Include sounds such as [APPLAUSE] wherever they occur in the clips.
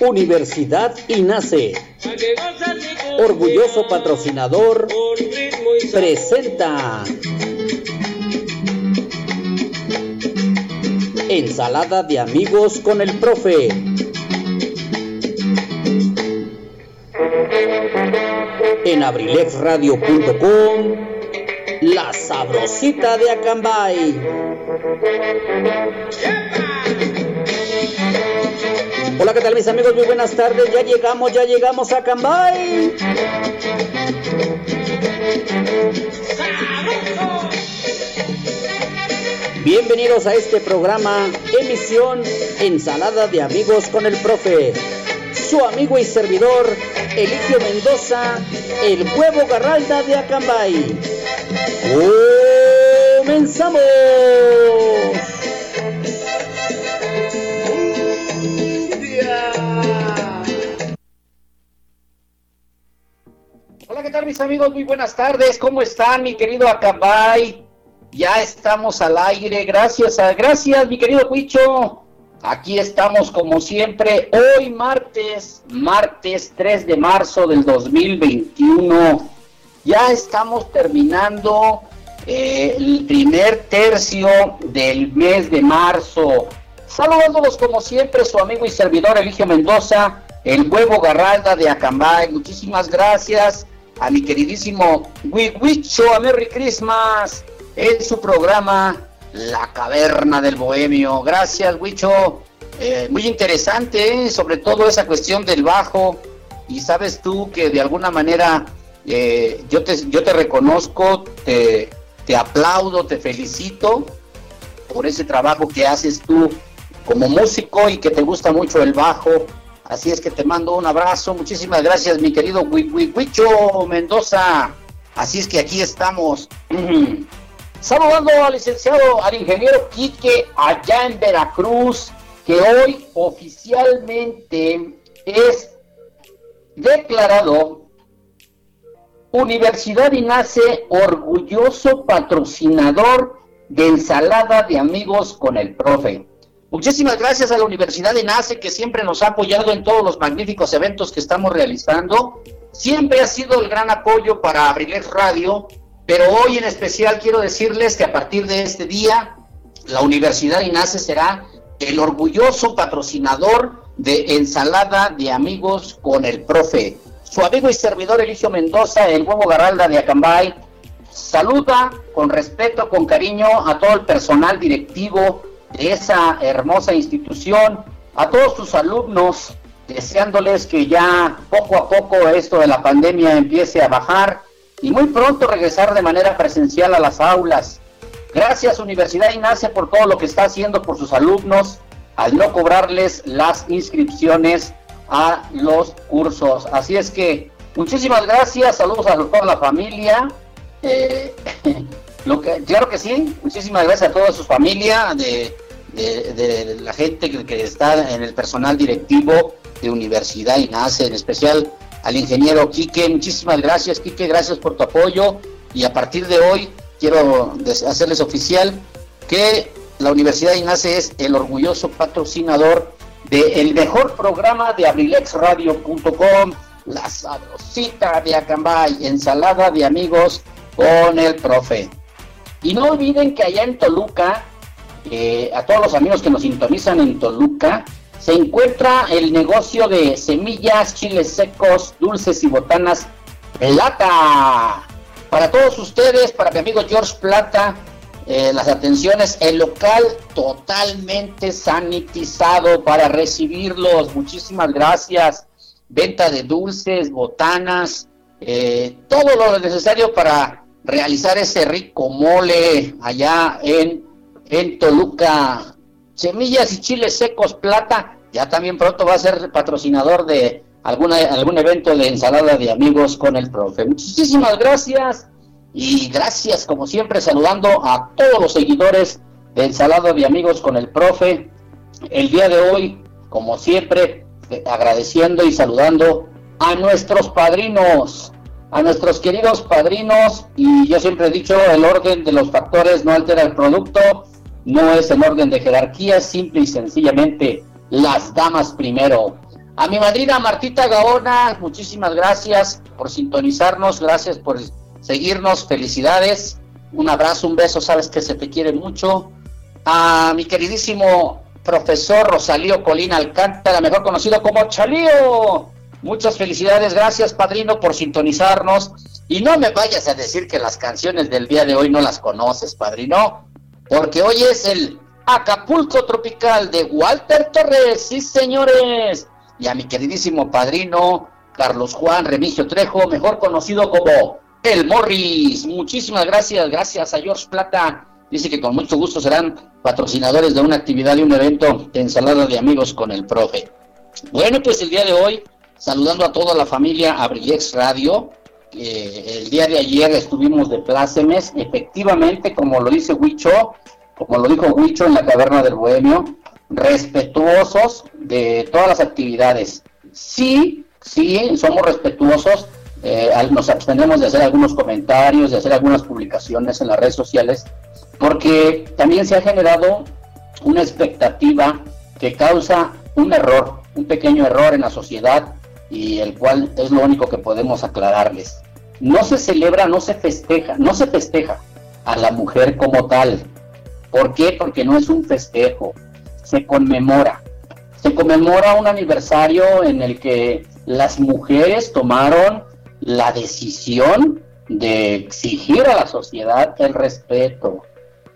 Universidad INACE, orgulloso patrocinador, presenta Ensalada de amigos con el profe. En abrilexradio.com, la sabrosita de Acambay. Hola, ¿qué tal mis amigos? Muy buenas tardes. Ya llegamos, ya llegamos a Acambay. Bienvenidos a este programa, emisión Ensalada de Amigos con el Profe. Su amigo y servidor, Eligio Mendoza, el huevo garralda de Acambay. ¡Comenzamos! Mis amigos? Muy buenas tardes. ¿Cómo están, mi querido Acambay? Ya estamos al aire. Gracias, a, gracias, mi querido Cuicho. Aquí estamos como siempre, hoy martes, martes 3 de marzo del 2021. Ya estamos terminando eh, el primer tercio del mes de marzo. Saludándolos como siempre, su amigo y servidor Eligio Mendoza, el huevo Garralda de Acambay. Muchísimas gracias a mi queridísimo Huicho, a Merry Christmas en su programa La Caverna del Bohemio. Gracias, Huicho. Eh, muy interesante, ¿eh? sobre todo esa cuestión del bajo. Y sabes tú que de alguna manera eh, yo, te, yo te reconozco, te, te aplaudo, te felicito por ese trabajo que haces tú como músico y que te gusta mucho el bajo. Así es que te mando un abrazo. Muchísimas gracias, mi querido Huicho Mendoza. Así es que aquí estamos. [CLEARS THROAT] Saludando al licenciado, al ingeniero Quique allá en Veracruz, que hoy oficialmente es declarado Universidad INACE orgulloso patrocinador de ensalada de amigos con el profe. Muchísimas gracias a la Universidad INACE que siempre nos ha apoyado en todos los magníficos eventos que estamos realizando. Siempre ha sido el gran apoyo para Abrilex Radio pero hoy en especial quiero decirles que a partir de este día, la Universidad INACE será el orgulloso patrocinador de Ensalada de Amigos con el Profe. Su amigo y servidor Eligio Mendoza, el huevo Garralda de Acambay, saluda con respeto, con cariño a todo el personal directivo de esa hermosa institución, a todos sus alumnos, deseándoles que ya poco a poco esto de la pandemia empiece a bajar y muy pronto regresar de manera presencial a las aulas. Gracias Universidad INACE por todo lo que está haciendo por sus alumnos al no cobrarles las inscripciones a los cursos. Así es que muchísimas gracias, saludos a toda la familia. Eh, [LAUGHS] lo que, claro que sí, muchísimas gracias a toda su familia, de, la gente que, está en el personal directivo de Universidad INACE, en especial al ingeniero Quique. Muchísimas gracias, Quique, gracias por tu apoyo. Y a partir de hoy quiero hacerles oficial que la Universidad INACE es el orgulloso patrocinador del mejor programa de abrilexradio.com, la sabrosita de Acambay, ensalada de amigos con el profe. Y no olviden que allá en Toluca, eh, a todos los amigos que nos sintonizan en Toluca, se encuentra el negocio de semillas, chiles secos, dulces y botanas Plata. Para todos ustedes, para mi amigo George Plata, eh, las atenciones, el local totalmente sanitizado para recibirlos. Muchísimas gracias. Venta de dulces, botanas, eh, todo lo necesario para realizar ese rico mole allá en, en Toluca. Semillas y chiles secos plata ya también pronto va a ser patrocinador de alguna, algún evento de ensalada de amigos con el profe. Muchísimas gracias y gracias como siempre saludando a todos los seguidores de ensalada de amigos con el profe. El día de hoy, como siempre, agradeciendo y saludando a nuestros padrinos, a nuestros queridos padrinos, y yo siempre he dicho, el orden de los factores no altera el producto, no es en orden de jerarquía, simple y sencillamente las damas primero. A mi madrina Martita Gaona, muchísimas gracias por sintonizarnos, gracias por seguirnos, felicidades. Un abrazo, un beso, sabes que se te quiere mucho. A mi queridísimo profesor Rosalío Colina Alcántara, mejor conocido como Chalío. Muchas felicidades, gracias padrino por sintonizarnos. Y no me vayas a decir que las canciones del día de hoy no las conoces, padrino, porque hoy es el Acapulco Tropical de Walter Torres, sí señores y a mi queridísimo padrino Carlos Juan Remigio Trejo, mejor conocido como El Morris. Muchísimas gracias, gracias a George Plata. Dice que con mucho gusto serán patrocinadores de una actividad y un evento de ensalada de amigos con el profe. Bueno, pues el día de hoy, saludando a toda la familia Abrillex Radio, el día de ayer estuvimos de plácemes, efectivamente, como lo dice Huicho, como lo dijo Huicho en la caverna del Bohemio, respetuosos de todas las actividades. Sí, sí, somos respetuosos, eh, nos abstenemos de hacer algunos comentarios, de hacer algunas publicaciones en las redes sociales, porque también se ha generado una expectativa que causa un error, un pequeño error en la sociedad y el cual es lo único que podemos aclararles. No se celebra, no se festeja, no se festeja a la mujer como tal. ¿Por qué? Porque no es un festejo, se conmemora. Se conmemora un aniversario en el que las mujeres tomaron la decisión de exigir a la sociedad el respeto.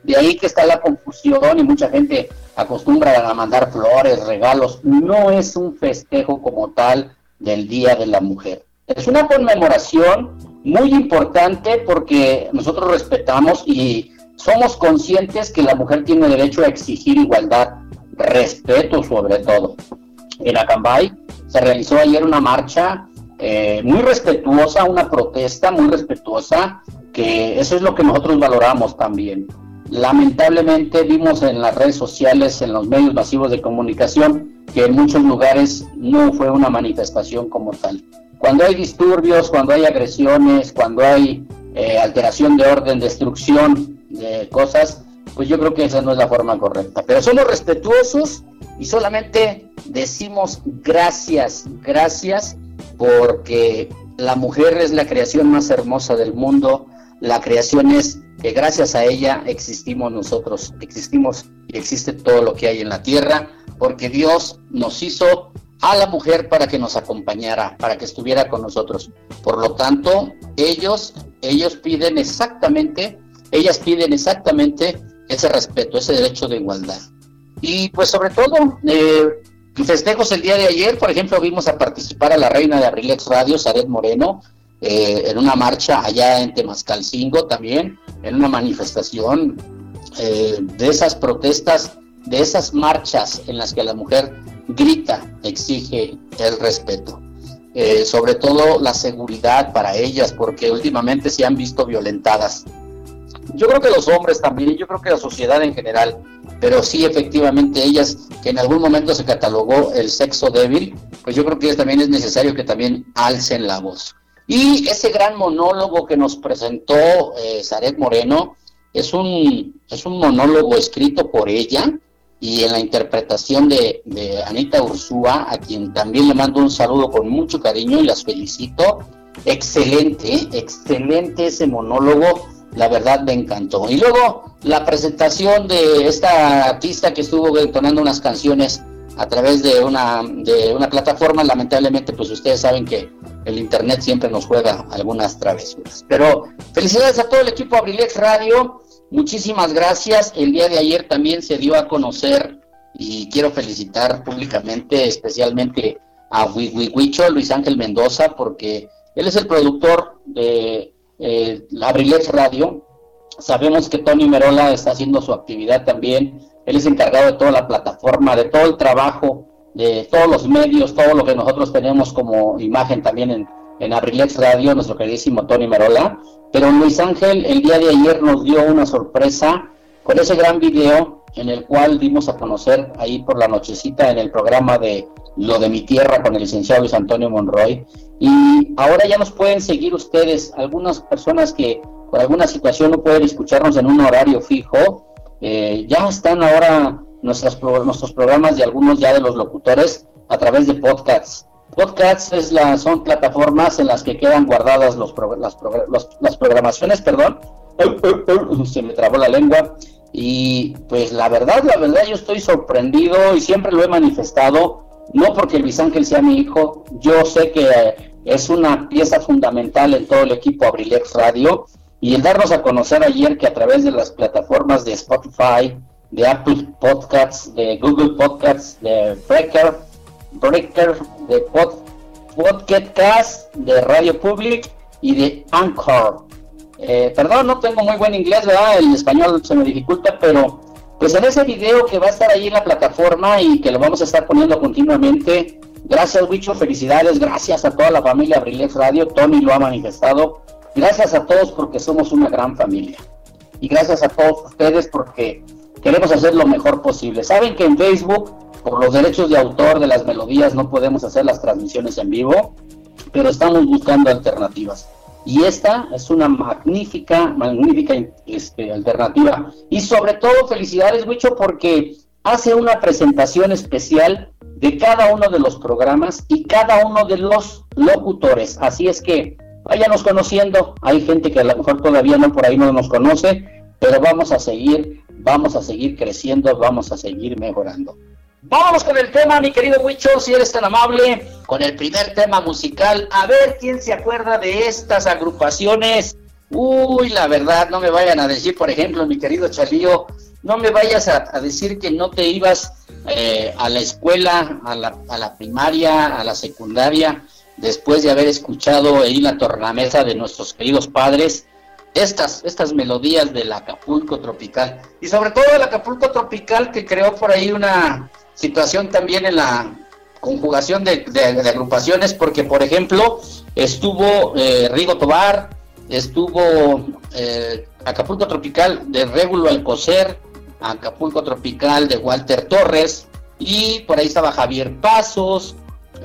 De ahí que está la confusión y mucha gente acostumbra a mandar flores, regalos. No es un festejo como tal del Día de la Mujer. Es una conmemoración muy importante porque nosotros respetamos y somos conscientes que la mujer tiene derecho a exigir igualdad respeto sobre todo. En Acambay se realizó ayer una marcha eh, muy respetuosa, una protesta muy respetuosa, que eso es lo que nosotros valoramos también. Lamentablemente vimos en las redes sociales, en los medios masivos de comunicación, que en muchos lugares no fue una manifestación como tal. Cuando hay disturbios, cuando hay agresiones, cuando hay eh, alteración de orden, destrucción de cosas, pues yo creo que esa no es la forma correcta. Pero somos respetuosos y solamente decimos gracias, gracias, porque la mujer es la creación más hermosa del mundo. La creación es que gracias a ella existimos nosotros, existimos y existe todo lo que hay en la tierra, porque Dios nos hizo a la mujer para que nos acompañara, para que estuviera con nosotros. Por lo tanto, ellos, ellos piden exactamente, ellas piden exactamente ese respeto, ese derecho de igualdad. Y pues sobre todo, eh, festejos el día de ayer, por ejemplo, vimos a participar a la reina de Arrilex Radio, Saret Moreno, eh, en una marcha allá en Temascalcingo también, en una manifestación eh, de esas protestas, de esas marchas en las que la mujer grita, exige el respeto. Eh, sobre todo la seguridad para ellas, porque últimamente se han visto violentadas yo creo que los hombres también, yo creo que la sociedad en general, pero sí efectivamente ellas, que en algún momento se catalogó el sexo débil, pues yo creo que también es necesario que también alcen la voz. Y ese gran monólogo que nos presentó eh, Moreno es un, es un monólogo escrito por ella y en la interpretación de, Anita Ursúa, a quien también le mando un saludo con mucho cariño y las felicito. Excelente, excelente ese monólogo la verdad me encantó. Y luego la presentación de esta artista que estuvo entonando unas canciones a través de una, de una plataforma, lamentablemente pues ustedes saben que el internet siempre nos juega algunas travesuras. Pero felicidades a todo el equipo Abrilex Radio, muchísimas gracias. El día de ayer también se dio a conocer y quiero felicitar públicamente especialmente a Huicho, Luis Ángel Mendoza, porque él es el productor de eh, Abrilex Radio. Sabemos que Tony Merola está haciendo su actividad también. Él es encargado de toda la plataforma, de todo el trabajo, de todos los medios, todo lo que nosotros tenemos como imagen también en, en Abrilex Radio, nuestro queridísimo Tony Merola. Pero Luis Ángel el día de ayer nos dio una sorpresa con ese gran video en el cual dimos a conocer ahí por la nochecita en el programa de Lo de mi tierra con el licenciado Luis Antonio Monroy. Y ahora ya nos pueden seguir ustedes, algunas personas que por alguna situación no pueden escucharnos en un horario fijo, eh, ya están ahora nuestras, nuestros programas de algunos ya de los locutores a través de podcasts. Podcasts es la, son plataformas en las que quedan guardadas los, las, las programaciones, perdón, [LAUGHS] se me trabó la lengua, y pues la verdad, la verdad yo estoy sorprendido y siempre lo he manifestado, no porque Luis Ángel sea mi hijo, yo sé que es una pieza fundamental en todo el equipo Abrilex Radio y el darnos a conocer ayer que a través de las plataformas de Spotify, de Apple Podcasts, de Google Podcasts, de Breaker, Breaker, de Pod, Podcast, de Radio Public y de Anchor. Eh, perdón, no tengo muy buen inglés, ¿verdad? El español se me dificulta, pero pues en ese video que va a estar ahí en la plataforma y que lo vamos a estar poniendo continuamente, gracias Wicho, felicidades, gracias a toda la familia Abrilex Radio, Tony lo ha manifestado, gracias a todos porque somos una gran familia y gracias a todos ustedes porque queremos hacer lo mejor posible. Saben que en Facebook, por los derechos de autor de las melodías, no podemos hacer las transmisiones en vivo, pero estamos buscando alternativas y esta es una magnífica, magnífica este, alternativa. Y sobre todo, felicidades, Wicho, porque hace una presentación especial de cada uno de los programas y cada uno de los locutores. Así es que váyanos conociendo. Hay gente que a lo mejor todavía no por ahí no nos conoce, pero vamos a seguir, vamos a seguir creciendo, vamos a seguir mejorando. Vamos con el tema, mi querido Huicho, si eres tan amable, con el primer tema musical. A ver quién se acuerda de estas agrupaciones. Uy, la verdad, no me vayan a decir, por ejemplo, mi querido Chalío, no me vayas a, decir que no te ibas eh, a la escuela, a la, primaria, a la secundaria, después de haber escuchado ahí la tornamesa de nuestros queridos padres, estas, estas melodías del Acapulco Tropical. Y sobre todo el Acapulco Tropical que creó por ahí una, situación también en la conjugación de, agrupaciones, porque por ejemplo estuvo eh, Rigo Tobar, estuvo eh, Acapulco Tropical de Régulo Alcocer, Acapulco Tropical de Walter Torres, y por ahí estaba Javier Pasos,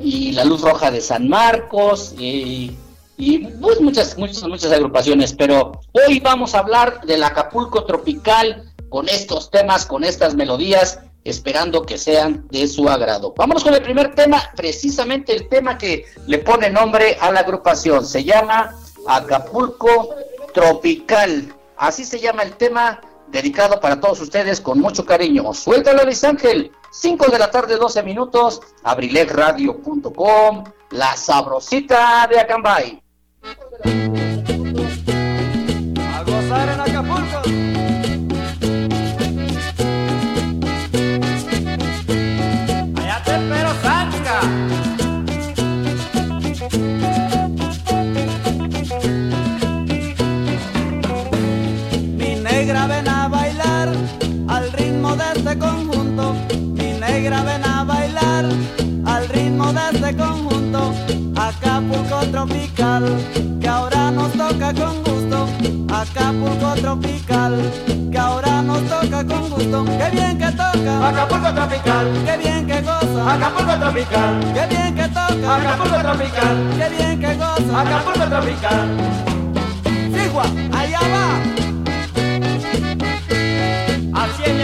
y la Luz Roja de San Marcos, y, y pues muchas, muchas, muchas agrupaciones, pero hoy vamos a hablar del Acapulco Tropical con estos temas, con estas melodías esperando que sean de su agrado. Vámonos con el primer tema, precisamente el tema que le pone nombre a la agrupación. Se llama Acapulco Tropical. Así se llama el tema dedicado para todos ustedes con mucho cariño. Suéltalo, Luis Ángel. 5 de la tarde, 12 minutos. abrilegradio.com. La sabrosita de Acambay. A gozar en Acapulco. Acapulco tropical, que ahora nos toca con gusto. Acapulco tropical, que ahora nos toca con gusto. Qué bien que toca. Acapulco tropical, qué bien que goza. Acapulco tropical, qué bien que toca. Acapulco tropical, qué bien que goza. Acapulco tropical. Sigua, allá va.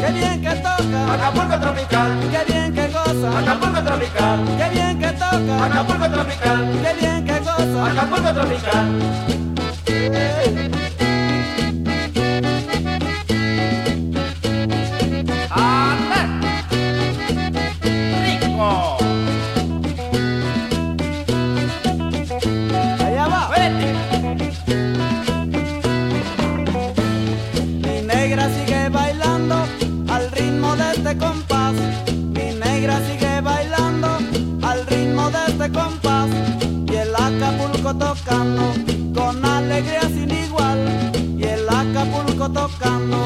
qué bien que toca. Acapulco tropical, qué bien que goza. Acapulco tropical, qué bien que toca. Acapulco tropical, qué bien que goza. Acapulco tropical. Tocando con alegría sin igual y el Acapulco tocando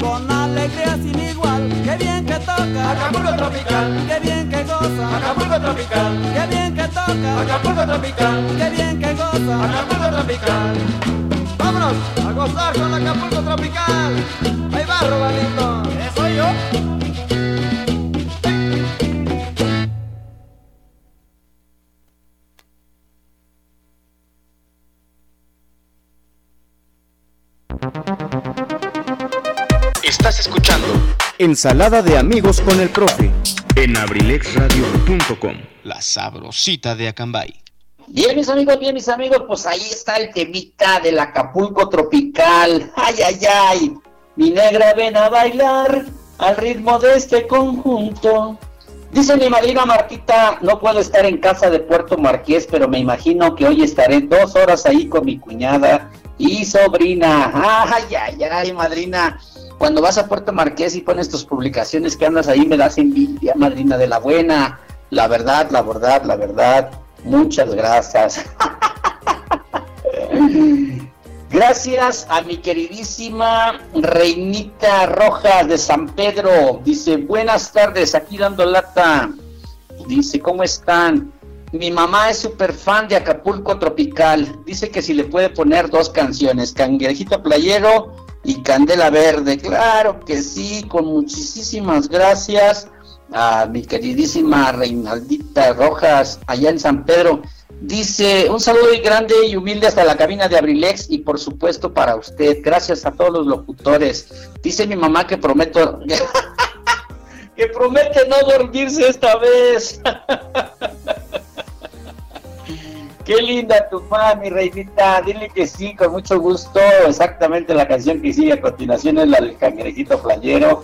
con alegría sin igual qué bien que toca. Acapulco tropical, qué bien que goza. Acapulco tropical, qué bien que toca. Acapulco tropical, qué bien que goza. Acapulco tropical. Vámonos a gozar con Acapulco tropical. Ahí va, Robalito. Eso yo. Estás escuchando Ensalada de amigos con el profe. en abrilexradio.com. La sabrosita de Acambay. Bien, mis amigos, bien, mis amigos, pues ahí está el temita del Acapulco tropical. Ay, ay, ay. Mi negra ven a bailar al ritmo de este conjunto. Dice mi madrina Martita, no puedo estar en casa de Puerto Marqués, pero me imagino que hoy estaré dos horas ahí con mi cuñada y sobrina. Ay, ay, ay, madrina. Cuando vas a Puerto Marqués y pones tus publicaciones que andas ahí, me das envidia, madrina de la buena. La verdad, la verdad, la verdad. Muchas gracias. [LAUGHS] Gracias a mi queridísima Reinita Rojas de San Pedro. Dice, buenas tardes, aquí dando lata. Dice, ¿cómo están? Mi mamá es súper fan de Acapulco Tropical. Dice que si le puede poner dos canciones, Cangrejito Playero y Candela Verde. Claro que sí, con muchísimas gracias a mi queridísima Reinaldita Rojas allá en San Pedro. Dice, un saludo grande y humilde hasta la cabina de Abrilex y por supuesto para usted. Gracias a todos los locutores. Dice mi mamá que prometo [LAUGHS] que promete no dormirse esta vez. [LAUGHS] Qué linda tu mami, reinita. Dile que sí, con mucho gusto. Exactamente la canción que sigue a continuación es la del cangrejito playero.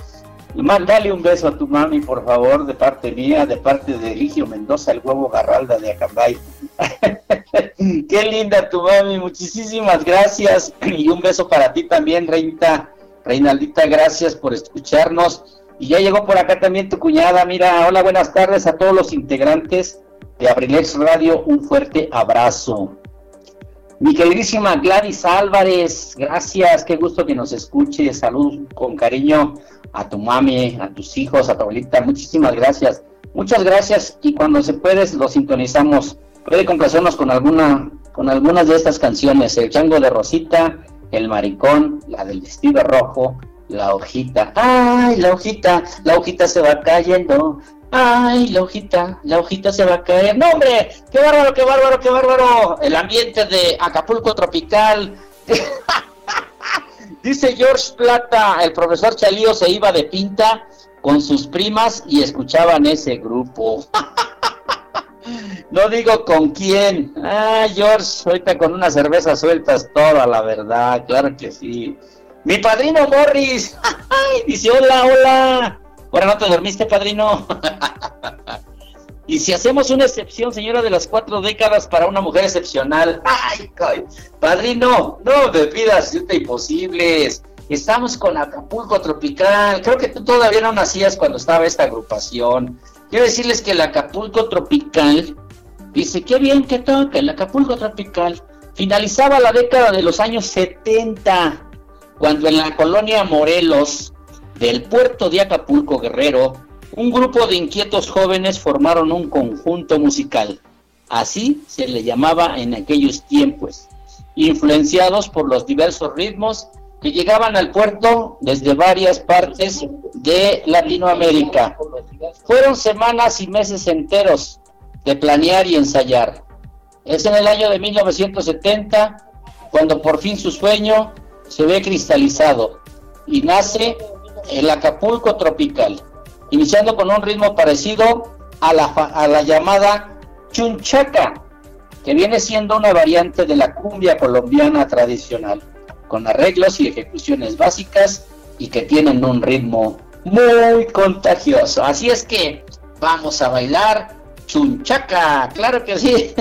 Mándale un beso a tu mami, por favor, de parte mía, de parte de Eligio Mendoza, el huevo Garralda de Acambay. [LAUGHS] Qué linda tu mami, muchísimas gracias. Y un beso para ti también, Reinita. Reinaldita, gracias por escucharnos. Y ya llegó por acá también tu cuñada. Mira, hola, buenas tardes a todos los integrantes de Abrilex Radio. Un fuerte abrazo. Mi queridísima Gladys Álvarez, gracias, qué gusto que nos escuche. Salud con cariño a tu mami, a tus hijos, a tu abuelita. Muchísimas gracias. Muchas gracias y cuando se puede lo sintonizamos. Puede complacernos con alguna con algunas de estas canciones, El Chango de Rosita, El Maricón, la del vestido rojo, La hojita. Ay, la hojita, la hojita se va cayendo. Ay, la hojita, la hojita se va a caer. No, hombre, qué bárbaro, qué bárbaro, qué bárbaro. El ambiente de Acapulco tropical. [LAUGHS] Dice George Plata, el profesor Chalío se iba de pinta con sus primas y escuchaban ese grupo. [LAUGHS] no digo con quién. Ah, George, ahorita con una cerveza sueltas toda la verdad, claro que sí. Mi padrino Morris, [LAUGHS] dice hola, hola. Ahora no te dormiste, padrino. [LAUGHS] y si hacemos una excepción, señora de las cuatro décadas, para una mujer excepcional. Ay, coy. padrino, no me pidas imposibles. Estamos con Acapulco Tropical. Creo que tú todavía no nacías cuando estaba esta agrupación. Quiero decirles que el Acapulco Tropical, dice, qué bien que toca el Acapulco Tropical. Finalizaba la década de los años 70, cuando en la colonia Morelos, del puerto de Acapulco Guerrero, un grupo de inquietos jóvenes formaron un conjunto musical. Así se le llamaba en aquellos tiempos, influenciados por los diversos ritmos que llegaban al puerto desde varias partes de Latinoamérica. Fueron semanas y meses enteros de planear y ensayar. Es en el año de 1970 cuando por fin su sueño se ve cristalizado y nace el Acapulco tropical, iniciando con un ritmo parecido a la, a la llamada chunchaca, que viene siendo una variante de la cumbia colombiana tradicional, con arreglos y ejecuciones básicas y que tienen un ritmo muy contagioso. Así es que vamos a bailar chunchaca, claro que sí.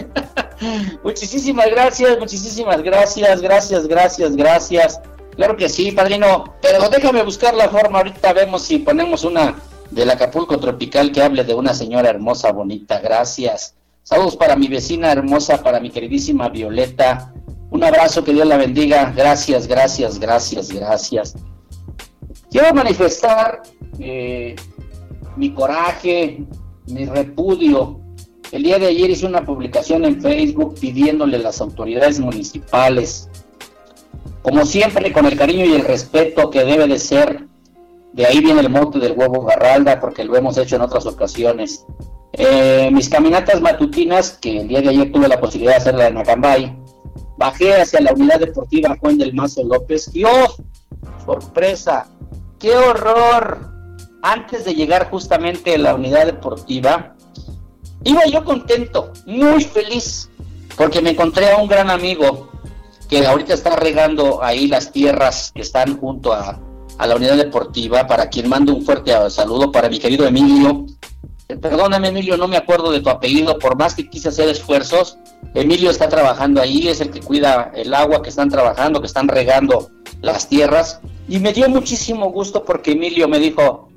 [LAUGHS] muchísimas gracias, muchísimas gracias, gracias, gracias, gracias. Claro que sí, padrino. Pero déjame buscar la forma. Ahorita vemos si ponemos una del Acapulco Tropical que hable de una señora hermosa, bonita. Gracias. Saludos para mi vecina hermosa, para mi queridísima Violeta. Un abrazo, que Dios la bendiga. Gracias, gracias, gracias, gracias. Quiero manifestar eh, mi coraje, mi repudio. El día de ayer hice una publicación en Facebook pidiéndole a las autoridades municipales, como siempre con el cariño y el respeto que debe de ser, de ahí viene el mote del huevo garralda, porque lo hemos hecho en otras ocasiones. Eh, mis caminatas matutinas, que el día de ayer tuve la posibilidad de hacerla en Acambay, bajé hacia la unidad deportiva Juan del Mazo López y ¡oh! Sorpresa, qué horror. Antes de llegar justamente a la unidad deportiva, iba yo contento, muy feliz, porque me encontré a un gran amigo que ahorita está regando ahí las tierras que están junto a, a la unidad deportiva, para quien mando un fuerte saludo para mi querido Emilio. Perdóname Emilio, no me acuerdo de tu apellido, por más que quise hacer esfuerzos, Emilio está trabajando ahí, es el que cuida el agua que están trabajando, que están regando las tierras. Y me dio muchísimo gusto porque Emilio me dijo,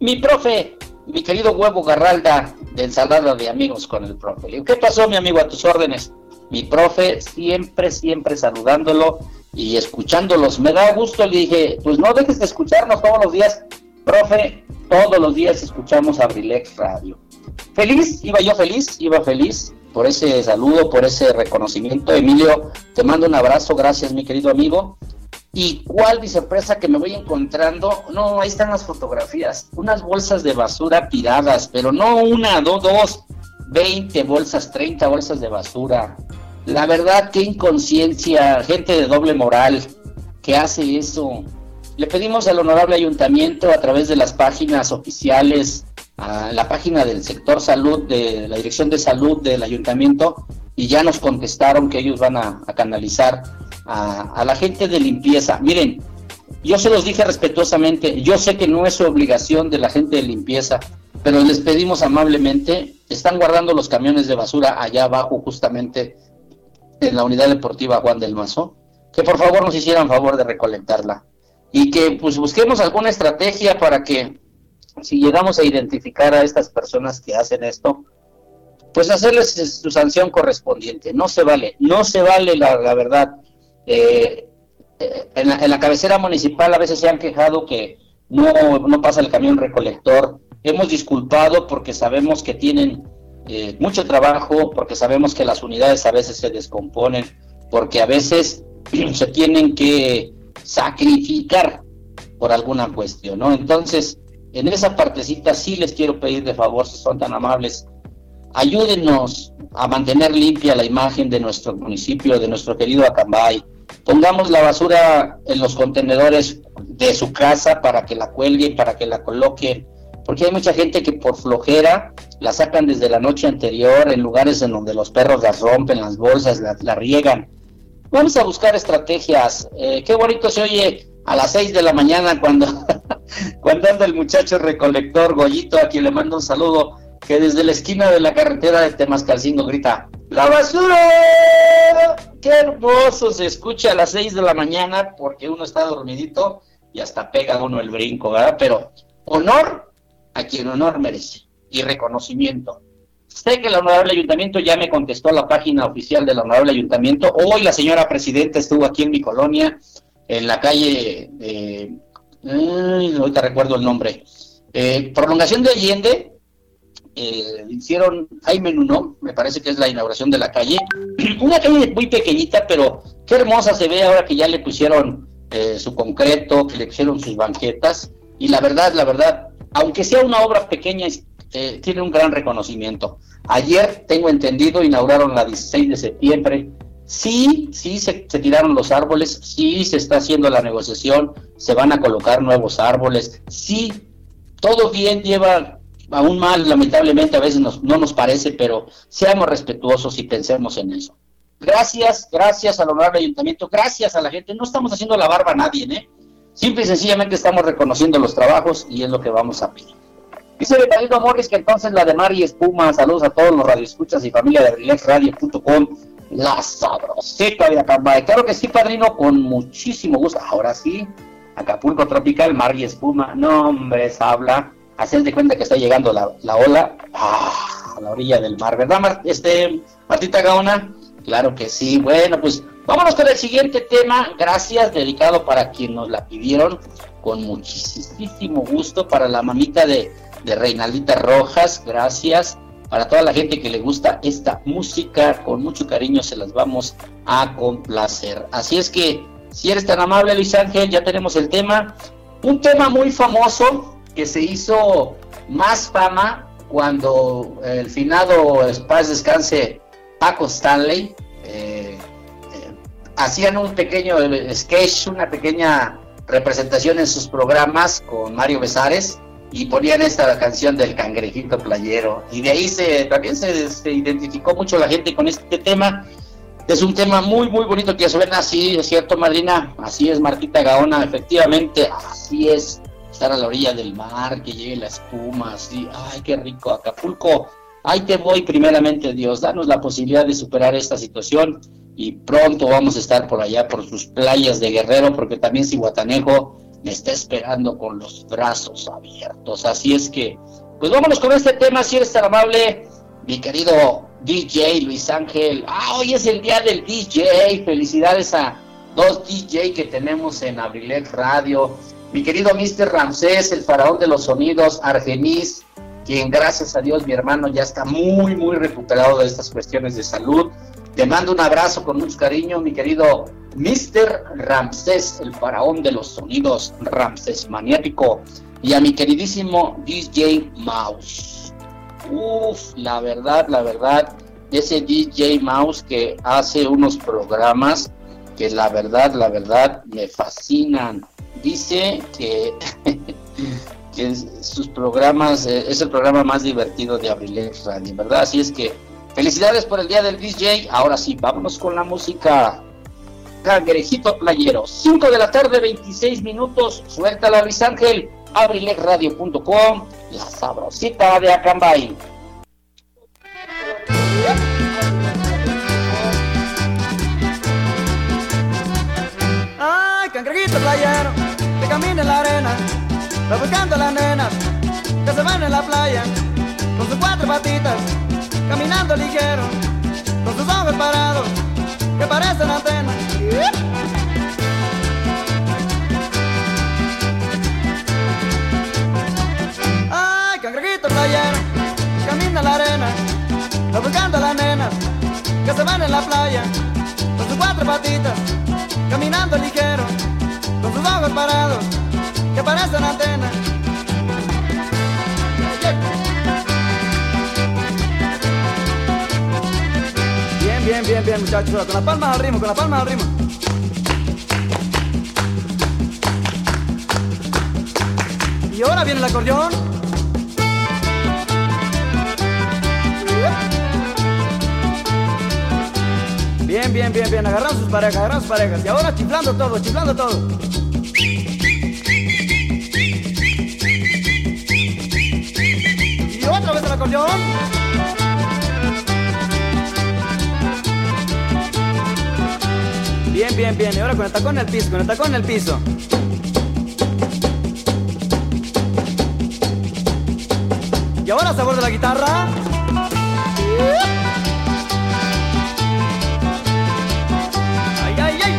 mi profe, mi querido huevo Garralda de ensalada de amigos con el profe. ¿qué pasó mi amigo a tus órdenes? Mi profe siempre, siempre saludándolo y escuchándolos. Me da gusto, le dije, pues no dejes de escucharnos todos los días. Profe, todos los días escuchamos Abrilex Radio. Feliz, iba yo feliz, iba feliz por ese saludo, por ese reconocimiento. Emilio, te mando un abrazo, gracias mi querido amigo. ¿Y cuál sorpresa que me voy encontrando? No, ahí están las fotografías. Unas bolsas de basura tiradas, pero no una, dos, dos, 20 bolsas, 30 bolsas de basura. La verdad, qué inconsciencia, gente de doble moral que hace eso. Le pedimos al honorable ayuntamiento a través de las páginas oficiales, a la página del sector salud, de la dirección de salud del ayuntamiento, y ya nos contestaron que ellos van a, canalizar a, la gente de limpieza. Miren, yo se los dije respetuosamente, yo sé que no es su obligación de la gente de limpieza, pero les pedimos amablemente, están guardando los camiones de basura allá abajo justamente en la unidad deportiva Juan del Mazo, que por favor nos hicieran favor de recolectarla y que pues busquemos alguna estrategia para que si llegamos a identificar a estas personas que hacen esto, pues hacerles su sanción correspondiente. No se vale, no se vale la, verdad. Eh, en, la, cabecera municipal a veces se han quejado que no, no pasa el camión recolector. Hemos disculpado porque sabemos que tienen eh, mucho trabajo, porque sabemos que las unidades a veces se descomponen, porque a veces [CLEARS THROAT] se tienen que sacrificar por alguna cuestión, ¿no? Entonces, en esa partecita sí les quiero pedir de favor, si son tan amables, ayúdenos a mantener limpia la imagen de nuestro municipio, de nuestro querido Acambay. Pongamos la basura en los contenedores de su casa para que la cuelguen, para que la coloquen, porque hay mucha gente que por flojera la sacan desde la noche anterior en lugares en donde los perros las rompen, las bolsas, la, riegan. Vamos a buscar estrategias. Eh, qué bonito se oye a las 6 de la mañana cuando, [LAUGHS] cuando anda el muchacho recolector Goyito, a quien le mando un saludo que desde la esquina de la carretera de Temascalcingo grita, ¡La basura! ¡Qué hermoso se escucha a las 6 de la mañana porque uno está dormidito y hasta pega uno el brinco, ¿verdad? Pero honor a quien honor merece y reconocimiento. Sé que el honorable ayuntamiento ya me contestó la página oficial del honorable ayuntamiento. Hoy la señora presidenta estuvo aquí en mi colonia, en la calle, eh, ahorita recuerdo el nombre, eh, prolongación de Allende, eh, hicieron Jaime Nuno, me parece que es la inauguración de la calle, [CLEARS THROAT] una calle muy pequeñita, pero qué hermosa se ve ahora que ya le pusieron eh, su concreto, que le pusieron sus banquetas, y la verdad, la verdad, aunque sea una obra pequeña, eh, tiene un gran reconocimiento. Ayer, tengo entendido, inauguraron la 16 de septiembre, Sí, sí, se, se, tiraron los árboles, sí, se está haciendo la negociación, se van a colocar nuevos árboles, sí, todo bien, lleva aún mal, lamentablemente a veces no nos parece, pero seamos respetuosos y pensemos en eso. Gracias, gracias al honorable ayuntamiento, gracias a la gente. No estamos haciendo la barba a nadie, ¿eh? Simple y sencillamente estamos reconociendo los trabajos y es lo que vamos a pedir. Dice Betalino Morris que entonces la de Mar y Espuma, saludos a todos los radioescuchas y familia de RelaxRadio.com, la sabrosita de Acambay. Claro que sí, padrino, con muchísimo gusto. Ahora sí, Acapulco Tropical, Mar y Espuma, no hombre, habla hacer de cuenta que está llegando la, ola ah, a la orilla del mar, ¿verdad, este, Martita Gaona? Claro que sí. Bueno, pues Vámonos con el siguiente tema, gracias, dedicado para quien nos la pidieron, con muchísimo gusto, para la mamita de, de Reinaldita Rojas, gracias, para toda la gente que le gusta esta música, con mucho cariño se las vamos a complacer. Así es que, si eres tan amable, Luis Ángel, ya tenemos el tema, un tema muy famoso que se hizo más fama cuando el finado Paz Descanse Paco Stanley eh, eh, hacían un pequeño sketch, una pequeña representación en sus programas con Mario Besares y ponían esta canción del cangrejito playero. Y de ahí se también se, se identificó mucho la gente con este tema. Es un tema muy muy bonito que suena así es cierto madrina así es Martita Gaona efectivamente así es estar a la orilla del mar, que llegue la espuma, así, ay, qué rico, Acapulco, ahí te voy primeramente Dios, danos la posibilidad de superar esta situación y pronto vamos a estar por allá, por sus playas de Guerrero, porque también Cihuatanejo me está esperando con los brazos abiertos, así es que, pues vámonos con este tema, si eres tan amable, mi querido DJ Luis Ángel, ah, hoy es el día del DJ, felicidades a dos DJ que tenemos en Abrilet Radio, mi querido Mr. Ramsés, el faraón de los sonidos, Argenis, quien gracias a Dios mi hermano ya está muy, muy recuperado de estas cuestiones de salud. Te mando un abrazo con mucho cariño, mi querido Mr. Ramsés, el faraón de los sonidos, Ramsés maniático, y a mi queridísimo DJ Mouse. Uf, la verdad, la verdad, ese DJ Mouse que hace unos programas que la verdad, la verdad, me fascinan dice que, [LAUGHS] sus programas eh, es el programa más divertido de Abril Radio, ¿verdad? Así es que felicidades por el día del DJ. Ahora sí, vámonos con la música. Cangrejito Playero, 5 de la tarde, 26 minutos. Suelta la Luis Ángel, abrilexradio.com, la sabrosita de Acambay. Ay, cangrejito playero camina en la arena, va buscando a las nenas que se van en la playa con sus cuatro patitas, caminando ligero, con sus ojos parados que parecen antenas. Ay, cangrejito playero, camina en la arena, va buscando a las nenas que se van en la playa con sus cuatro patitas, caminando ligero con sus ojos parados que parecen antenas. Bien, bien, bien, bien, muchachos. Con las palmas al ritmo, con las palmas al ritmo. Y ahora viene el acordeón. Bien, bien, bien, bien. Agarramos sus parejas, agarramos sus parejas. Y ahora chiflando todo, chiflando todo. acordeón. Bien, bien, bien. Y ahora con el tacón en el piso, con el tacón en el piso. Y ahora sabor de la guitarra. Ay, ay, ay.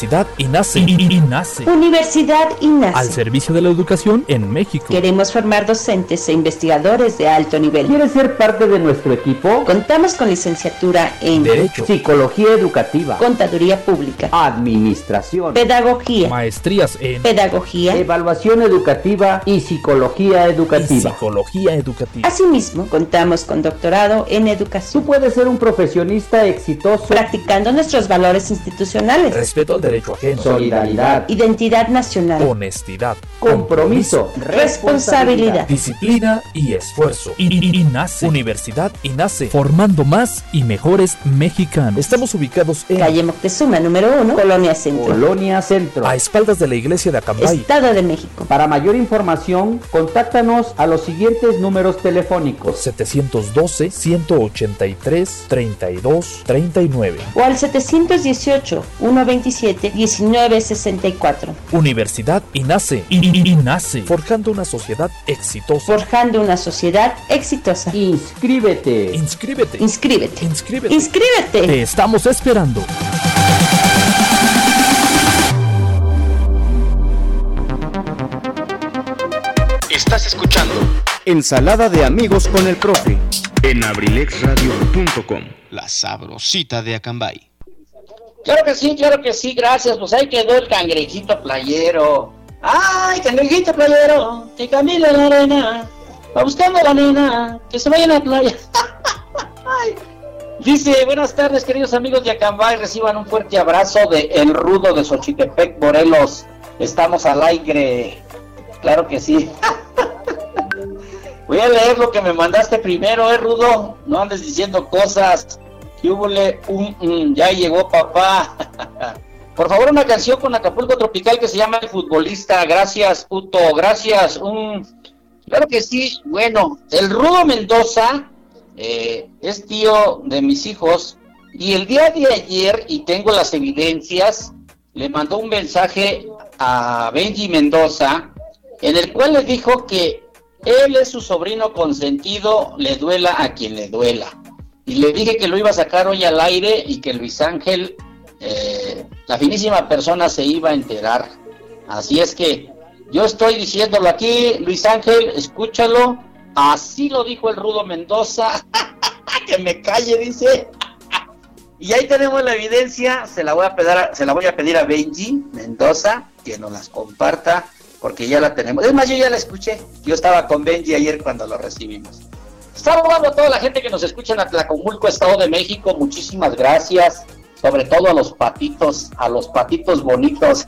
Universidad INACE. INACE. Universidad INACE. Al servicio de la educación en México. Queremos formar docentes e investigadores de alto nivel. ¿Quieres ser parte de nuestro equipo? Contamos con licenciatura en Derecho, Psicología educativa, Contaduría Pública, Administración, Pedagogía, maestrías en Pedagogía, Evaluación educativa y Psicología y educativa. psicología educativa. Asimismo, contamos con doctorado en Tú educación, puedes ser un profesionista exitoso, practicando nuestros valores institucionales, Respeto al derecho ajeno, solidaridad, identidad nacional, honestidad, compromiso, responsabilidad, disciplina y esfuerzo. Y nace Universidad INACE, formando más y mejores mexicanos. Estamos ubicados en Calle Moctezuma, número uno, Colonia Centro. Colonia Centro. A espaldas de la iglesia de Acambay. Estado de México. Para mayor información, contáctanos a los siguientes números telefónicos. 712-183-3239. O al 718-127. 1964. Universidad y nace y nace Forjando una sociedad exitosa. Forjando una sociedad exitosa. Inscríbete. Inscríbete. Inscríbete. Inscríbete. Inscríbete. Te estamos esperando. Estás escuchando Ensalada de amigos con el profe en abrilexradio.com. La sabrosita de Acambay. Claro que sí, claro que sí, gracias. Pues ahí quedó el cangrejito playero. ¡Ay, cangrejito playero! Que camine la arena. Va buscando a la nena. Que se vaya a la playa. [LAUGHS] Ay. Dice, buenas tardes, queridos amigos de Acambay. Reciban un fuerte abrazo de El Rudo de Xochitepec, Morelos. Estamos al aire. Claro que sí. [LAUGHS] Voy a leer lo que me mandaste primero, ¿eh, Rudo? No andes diciendo cosas. ¿Qué húbole? Un, un, ya llegó papá. [LAUGHS] Por favor, una canción con Acapulco Tropical que se llama El Futbolista. Gracias, puto. Gracias. Un... Claro que sí. Bueno, el Rudo Mendoza eh, es tío de mis hijos. Y el día de ayer, y tengo las evidencias, le mandó un mensaje a Benji Mendoza en el cual le dijo que él es su sobrino consentido, le duela a quien le duela. Y le dije que lo iba a sacar hoy al aire y que Luis Ángel, eh, la finísima persona, se iba a enterar. Así es que yo estoy diciéndolo aquí, Luis Ángel, escúchalo. Así lo dijo el Rudo Mendoza. [LAUGHS] que me calle, dice. y ahí tenemos la evidencia. Se la voy a pedir, a- se la voy a pedir a Benji Mendoza que nos las comparta porque ya la tenemos. Es más, yo ya la escuché. Yo estaba con Benji ayer cuando lo recibimos. Saludando a toda la gente que nos escucha en Atlacomulco, Estado de México. Muchísimas gracias. Sobre todo a los patitos, a los patitos bonitos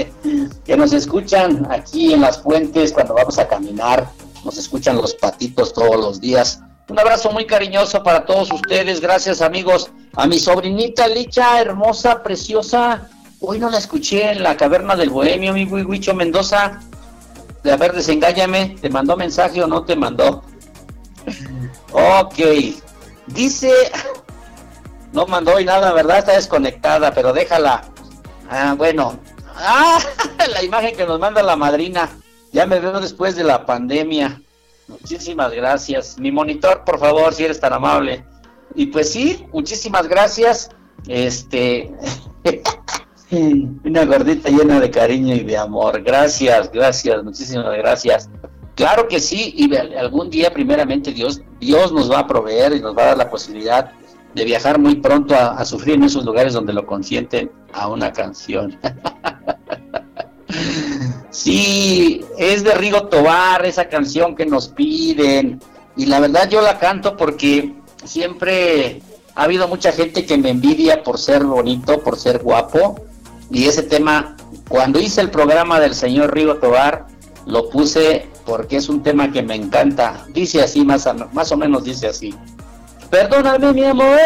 [LAUGHS] que nos escuchan aquí en las fuentes cuando vamos a caminar. Nos escuchan los patitos todos los días. Un abrazo muy cariñoso para todos ustedes. Gracias, amigos. A mi sobrinita Licha, hermosa, preciosa. Hoy no la escuché en la caverna del Bohemio, mi Huicho Mendoza. De a ver, desengáñame. ¿Te mandó mensaje o no te mandó? Ok. Dice. No mandó hoy nada, ¿verdad? Está desconectada, pero déjala. Ah, bueno. Ah, [LAUGHS] la imagen que nos manda la madrina. Ya me veo después de la pandemia. Muchísimas gracias. Mi monitor, por favor, si eres tan amable. Y pues sí, muchísimas gracias. Este. [LAUGHS] Una gordita llena de cariño y de amor. Gracias, gracias, muchísimas gracias. Claro que sí, y algún día, primeramente, Dios, Dios nos va a proveer y nos va a dar la posibilidad de viajar muy pronto a, a sufrir en esos lugares donde lo consienten a una canción. [LAUGHS] sí, es de Rigo Tobar, esa canción que nos piden. Y la verdad yo la canto porque siempre ha habido mucha gente que me envidia por ser bonito, por ser guapo. Y ese tema, cuando hice el programa del señor Rigo Tobar, lo puse porque es un tema que me encanta. Dice así, más, más o menos dice así. Perdóname mi amor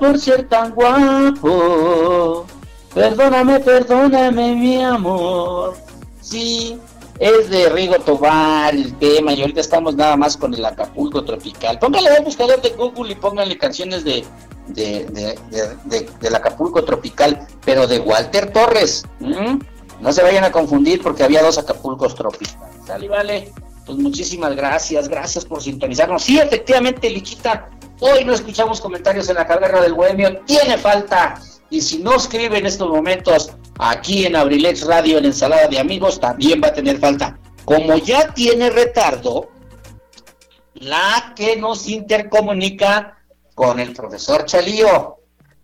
por ser tan guapo. Perdóname, perdóname mi amor. Sí, es de Rigo Tobar el tema y ahorita estamos nada más con el Acapulco Tropical. Póngale al buscador de Google y póngale canciones de, de, de- de- de- del Acapulco Tropical, pero de Walter Torres. No se vayan a confundir porque había dos Acapulcos tropicales. Sale, vale. Pues muchísimas gracias, gracias por sintonizarnos. Sí, efectivamente, Lichita, hoy no escuchamos comentarios en la caverna del Bohemio. Tiene falta, Y si no escribe en estos momentos aquí en Abrilex Radio, en Ensalada de Amigos, también va a tener falta. Como ya tiene retardo, la que nos intercomunica con el profesor Chalío.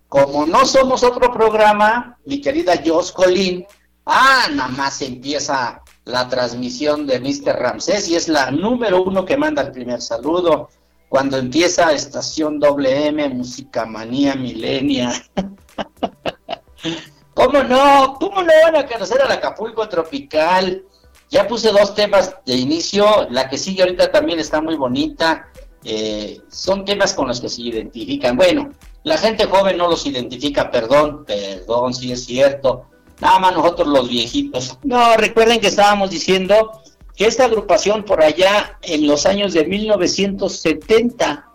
Como no somos otro programa, mi querida Jos Colín, ah, nada más empieza la transmisión de Mr. Ramsés y es la número uno que manda el primer saludo. Cuando empieza Estación WM, Música Manía Milenia. [LAUGHS] ¿Cómo no? ¿Cómo no van a conocer al Acapulco Tropical? Ya puse dos temas de inicio, la que sigue ahorita también está muy bonita. Eh, son temas con los que se identifican. Bueno, la gente joven no los identifica, perdón, perdón, si es cierto. Nada más nosotros los viejitos. No, recuerden que estábamos diciendo que esta agrupación por allá en los años de 1970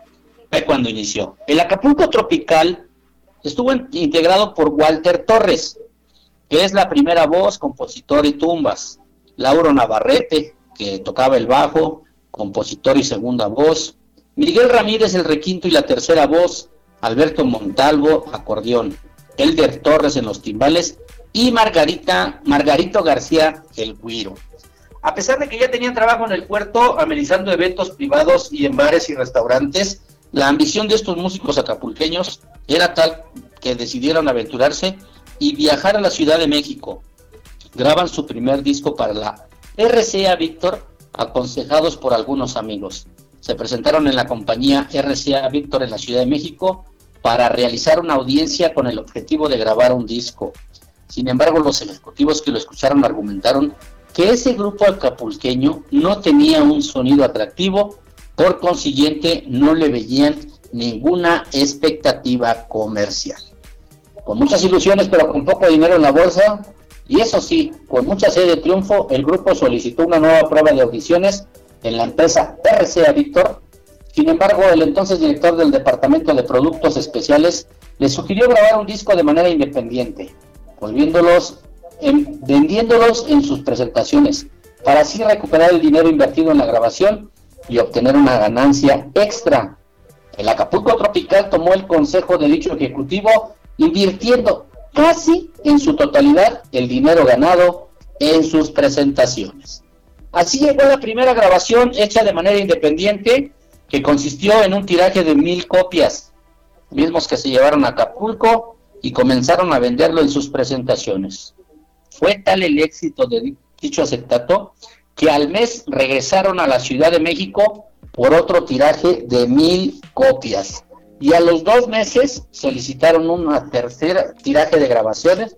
fue cuando inició. El Acapulco Tropical estuvo integrado por Walter Torres, que es la primera voz, compositor y tumbas. Lauro Navarrete, que tocaba el bajo, compositor y segunda voz. Miguel Ramírez, el requinto y la tercera voz. Alberto Montalvo, acordeón. Elder Torres en los timbales y Margarita, Margarito García, el guiro. A pesar de que ya tenían trabajo en el puerto, amenizando eventos privados y en bares y restaurantes, la ambición de estos músicos acapulqueños era tal que decidieron aventurarse y viajar a la Ciudad de México. Graban su primer disco para la RCA Víctor, aconsejados por algunos amigos. Se presentaron en la compañía RCA Víctor en la Ciudad de México para realizar una audiencia con el objetivo de grabar un disco. Sin embargo, los ejecutivos que lo escucharon argumentaron que ese grupo acapulqueño no tenía un sonido atractivo, por consiguiente no le veían ninguna expectativa comercial. Con muchas ilusiones pero con poco dinero en la bolsa, y eso sí, con mucha sed de triunfo, el grupo solicitó una nueva prueba de audiciones en la empresa RCA Víctor. Sin embargo, el entonces director del Departamento de Productos Especiales le sugirió grabar un disco de manera independiente, volviéndolos vendiéndolos en sus presentaciones, para así recuperar el dinero invertido en la grabación y obtener una ganancia extra. El Acapulco Tropical tomó el consejo de dicho ejecutivo, invirtiendo casi en su totalidad el dinero ganado en sus presentaciones. Así llegó la primera grabación hecha de manera independiente, que consistió en un tiraje de mil copias, mismos que se llevaron a Acapulco y comenzaron a venderlo en sus presentaciones. Fue tal el éxito de dicho acetato que al mes regresaron a la Ciudad de México por otro tiraje de mil copias. Y a los dos meses solicitaron una tercera tiraje de grabaciones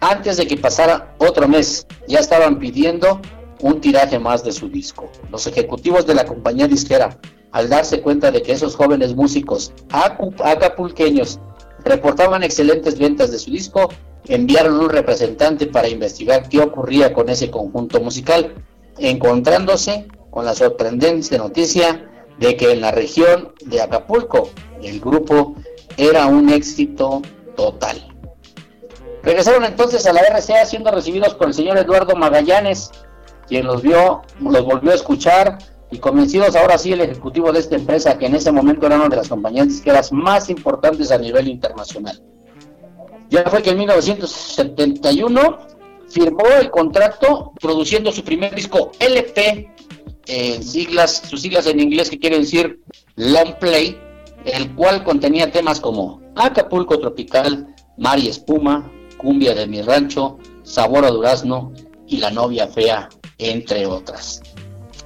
antes de que pasara otro mes. Ya estaban pidiendo un tiraje más de su disco. Los ejecutivos de la compañía disquera, al darse cuenta de que esos jóvenes músicos acapulqueños reportaban excelentes ventas de su disco, enviaron un representante para investigar qué ocurría con ese conjunto musical, encontrándose con la sorprendente noticia de que en la región de Acapulco el grupo era un éxito total. Regresaron entonces a la RCA siendo recibidos por el señor Eduardo Magallanes, quien los vio, los volvió a escuchar y convencidos ahora sí el ejecutivo de esta empresa, que en ese momento era una de las compañías disqueras más importantes a nivel internacional. Ya fue que en 1971 firmó el contrato produciendo su primer disco LP, en siglas, sus siglas en inglés que quiere decir Long Play, el cual contenía temas como Acapulco Tropical, Mar y Espuma, Cumbia de mi rancho, Sabor a Durazno y La novia fea, entre otras.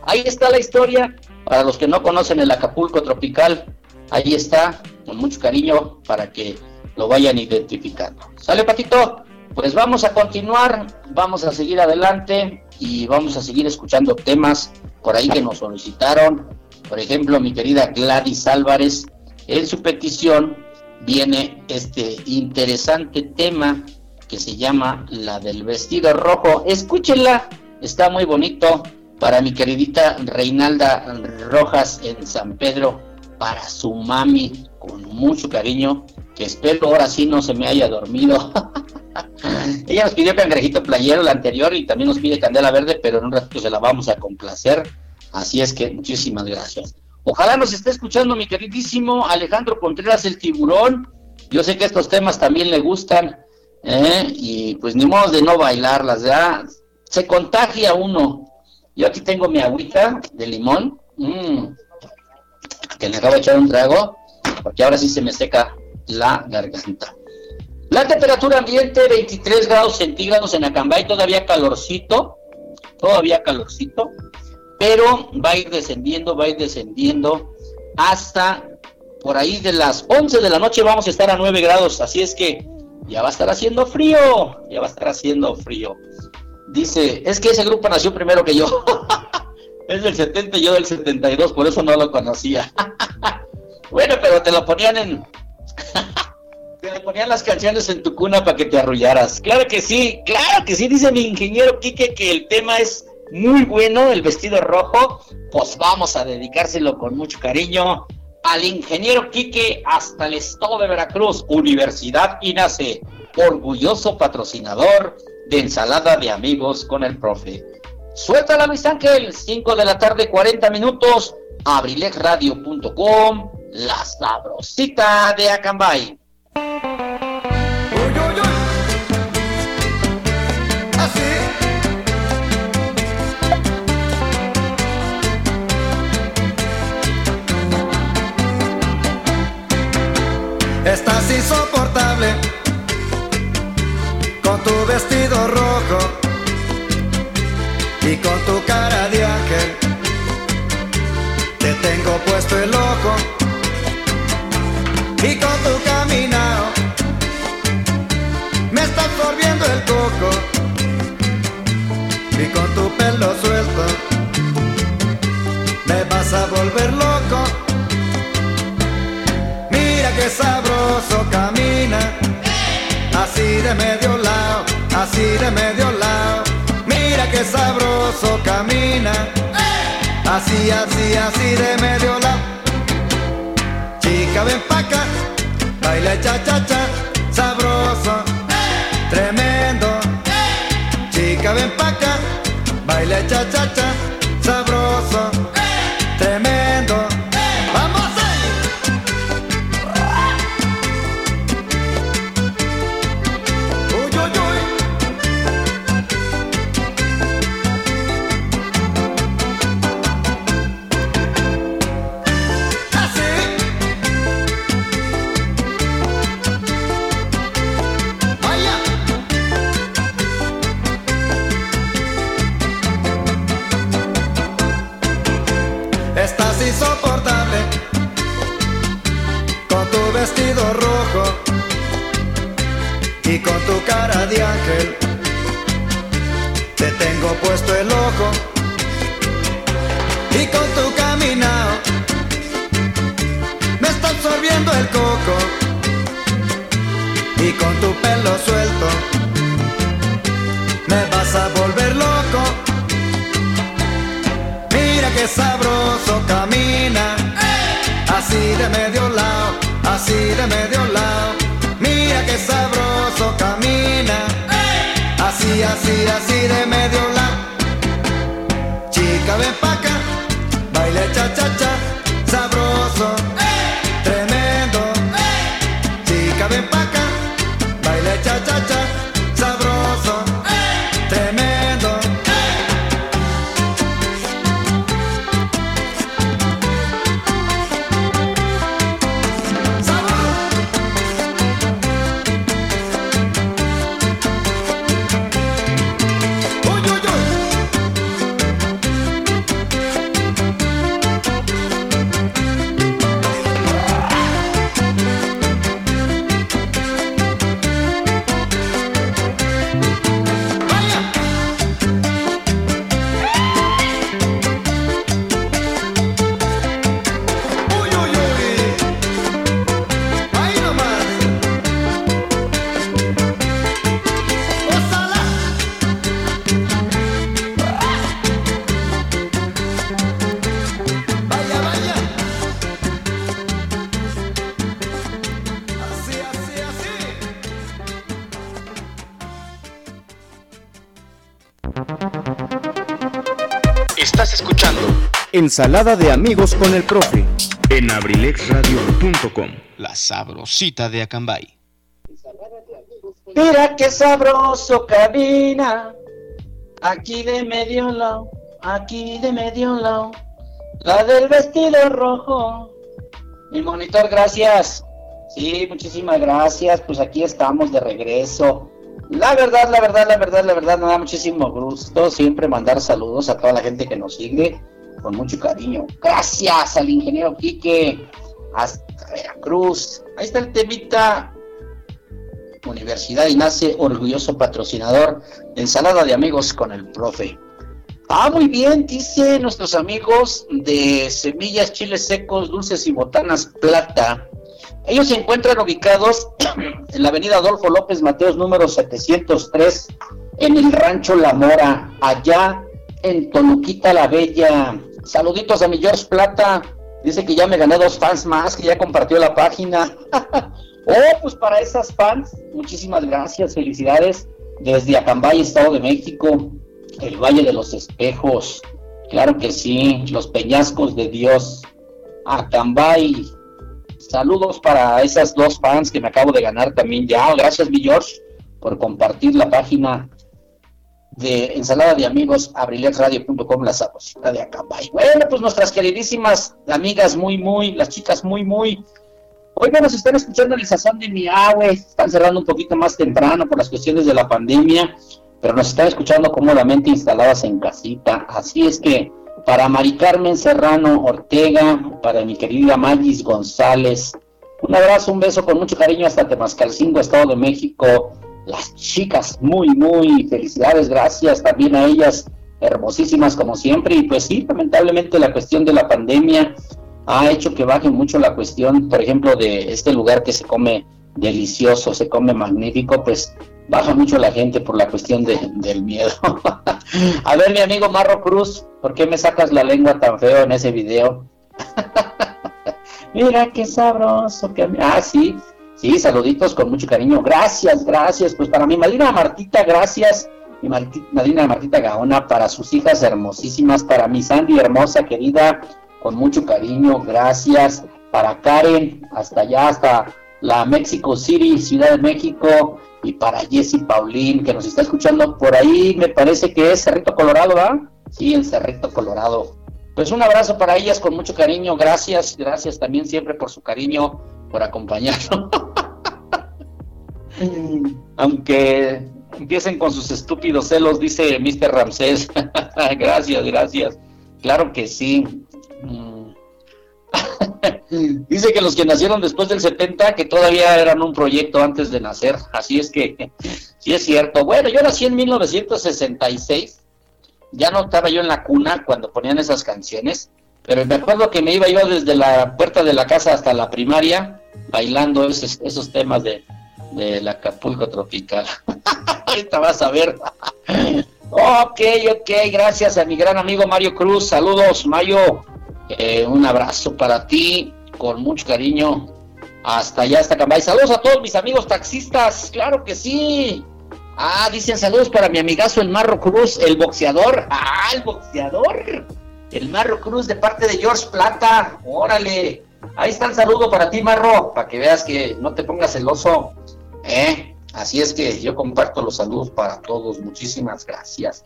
Ahí está la historia. Para los que no conocen el Acapulco Tropical, ahí está, con mucho cariño, para que lo vayan identificando. ¿Sale, Patito? Pues vamos a continuar, vamos a seguir adelante y vamos a seguir escuchando temas por ahí que nos solicitaron. Por ejemplo, mi querida Gladys Álvarez, en su petición viene este interesante tema que se llama la del vestido rojo. Escúchenla, está muy bonito para mi queridita Reinalda Rojas en San Pedro, para su mami, con mucho cariño, que espero ahora sí no se me haya dormido. [LAUGHS] Ella nos pidió cangrejito playero la anterior y también nos pide candela verde, pero en un ratito se la vamos a complacer. Así es que muchísimas gracias. Ojalá nos esté escuchando mi queridísimo Alejandro Contreras el tiburón, Yo sé que estos temas también le gustan, ¿eh? y pues ni modo de no bailarlas, ¿ya? Se contagia uno. Yo aquí tengo mi agüita de limón, mm, que le acabo de echar un trago, porque ahora sí se me seca la garganta. La temperatura ambiente 23 grados centígrados en Acambay, todavía calorcito, todavía calorcito, pero va a ir descendiendo, va a ir descendiendo hasta por ahí de las 11 de la noche vamos a estar a 9 grados, así es que ya va a estar haciendo frío, ya va a estar haciendo frío. Dice, es que ese grupo nació primero que yo. [LAUGHS] es del 70 y yo del 72, por eso no lo conocía. [LAUGHS] bueno, pero te lo ponían en... [LAUGHS] te ponían las canciones en tu cuna para que te arrullaras. Claro que sí, claro que sí, dice mi ingeniero Quique que el tema es muy bueno, el vestido rojo. Pues vamos a dedicárselo con mucho cariño al ingeniero Quique hasta el estado de Veracruz, Universidad INACE, orgulloso patrocinador de ensalada de amigos con el profe. Suéltala, Luis Ángel, 5 de la tarde, 40 minutos, abrilexradio.com, la sabrosita de Acambay. Estás insoportable tu vestido rojo y con tu cara de ángel. Te tengo puesto el ojo y con tu caminado me estás volviendo el coco y con tu pelo suelto me vas a volver loco. Mira que sabroso camina, así de medio así de medio lado. Mira que sabroso camina, así, así, así de medio lado. Chica, ven pa' acá, baila cha cha cha, sabroso, tremendo. Chica, ven pa' acá, baila cha cha cha, así de medio lado. Mira que sabroso camina, así, así, así de medio Ensalada de amigos con el profe. En abrilexradio.com, la sabrosita de Acambay. Mira qué sabroso camina, aquí de medio lado, aquí de medio lado, la del vestido rojo. Mi monitor, gracias. Sí, muchísimas gracias. Pues aquí estamos de regreso. La verdad, la verdad, la verdad, la verdad, me da muchísimo gusto siempre mandar saludos a toda la gente que nos sigue con mucho cariño. Gracias al ingeniero Quique, hasta Veracruz. Ahí está el temita. Universidad y nace orgulloso patrocinador ensalada de amigos con el profe. Ah, muy bien, dice nuestros amigos de Semillas, Chiles Secos, Dulces y Botanas Plata. Ellos se encuentran ubicados [CLEARS THROAT] en la avenida Adolfo López Mateos número 703 en el rancho La Mora, allá en Toluquita la Bella. Saluditos a mi George Plata. Dice que ya me gané dos fans más, que ya compartió la página. [LAUGHS] oh, pues para esas fans, muchísimas gracias, felicidades. Desde Acambay, Estado de México, el Valle de los Espejos. Claro que sí, los peñascos de Dios. Acambay. Saludos para esas dos fans que me acabo de ganar también ya. Gracias, mi George, por compartir la página de ensalada de amigos, abrilexradio.com, la sabrosita de Acambay. Bueno, pues nuestras queridísimas amigas muy, muy, las chicas muy, muy. Hoy nos están escuchando el sazón de mi agua, están cerrando un poquito más temprano por las cuestiones de la pandemia, pero nos están escuchando cómodamente instaladas en casita. Así es que para Mari Carmen Serrano Ortega, para mi querida Magis González, un abrazo, un beso con mucho cariño hasta Temascalcingo, Estado de México las chicas, muy, muy felicidades, gracias también a ellas, hermosísimas como siempre. Y pues sí, lamentablemente la cuestión de la pandemia ha hecho que baje mucho la cuestión, por ejemplo, de este lugar que se come delicioso, se come magnífico, pues baja mucho la gente por la cuestión del miedo. [LAUGHS] a ver, mi amigo Marro Cruz, ¿por qué me sacas la lengua tan feo en ese video? [LAUGHS] Mira qué sabroso que... Ah, sí, Sí, saluditos con mucho cariño. Gracias, gracias. Pues para mi madrina Martita, gracias. Mi madrina Martita Gaona, para sus hijas hermosísimas, para mi Sandy hermosa, querida, con mucho cariño, gracias. Para Karen, hasta allá, hasta la Mexico City, Ciudad de México, y para Jessy Paulín, que nos está escuchando por ahí, me parece que es Cerrito Colorado, ¿verdad? Sí, el Cerrito Colorado. Pues un abrazo para ellas con mucho cariño, gracias, gracias también siempre por su cariño por acompañarnos. [LAUGHS] Aunque empiecen con sus estúpidos celos, dice Mr. Ramsés. [LAUGHS] gracias, gracias. Claro que sí. Mm. [LAUGHS] dice que los que nacieron después del 70, que todavía eran un proyecto antes de nacer. Así es que, sí es cierto. Bueno, yo nací en 1966. Ya no estaba yo en la cuna cuando ponían esas canciones. Pero me acuerdo que me iba yo desde la puerta de la casa hasta la primaria bailando esos, esos temas de, de Acapulco tropical. [LAUGHS] Ahorita vas a ver. ok, ok, gracias a mi gran amigo Mario Cruz. Saludos, Mayo. Eh, un abrazo para ti, con mucho cariño. Hasta allá, hasta Cambay. Saludos a todos mis amigos taxistas, claro que sí. Ah, dicen saludos para mi amigazo el Marro Cruz, el boxeador. Ah, el boxeador. El Marro Cruz de parte de George Plata. Órale. Ahí está el saludo para ti, Marro, para que veas que no te pongas celoso. ¿eh? Así es que yo comparto los saludos para todos. Muchísimas gracias.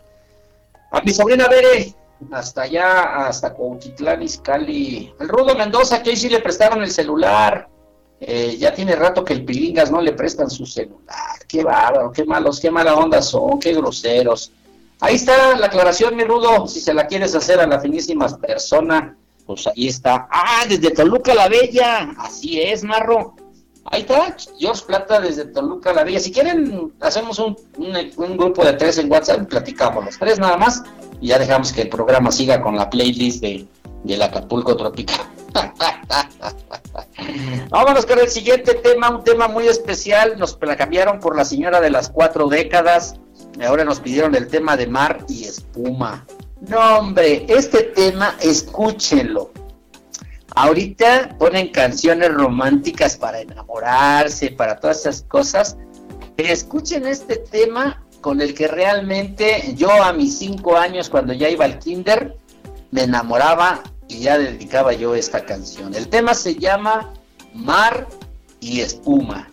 A mi sobrina Bere, hasta allá, hasta Cuautitlán, Izcalli. El Rudo Mendoza, que hoy sí le prestaron el celular. Eh, ya tiene rato que el Pilingas no le prestan su celular. Qué bárbaro, qué malos, qué mala onda son, qué groseros. Ahí está la aclaración, mi Rudo, si se la quieres hacer a la finísima persona pues ahí está. Ah, desde Toluca la Bella. Así es, Marro. Ahí está, George Plata desde Toluca la Bella. Si quieren, hacemos un, grupo de tres en WhatsApp platicamos los tres nada más. Y ya dejamos que el programa siga con la playlist de, del Acapulco Tropical. [LAUGHS] Vámonos con el siguiente tema, un tema muy especial. Nos la cambiaron por la señora de las cuatro décadas. Ahora nos pidieron el tema de mar y espuma. No, hombre, este tema, escúchenlo. Ahorita ponen canciones románticas para enamorarse, para todas esas cosas. escuchen este tema con el que realmente yo a mis cinco años, cuando ya iba al kinder, me enamoraba y ya dedicaba yo esta canción. El tema se llama Mar y Espuma.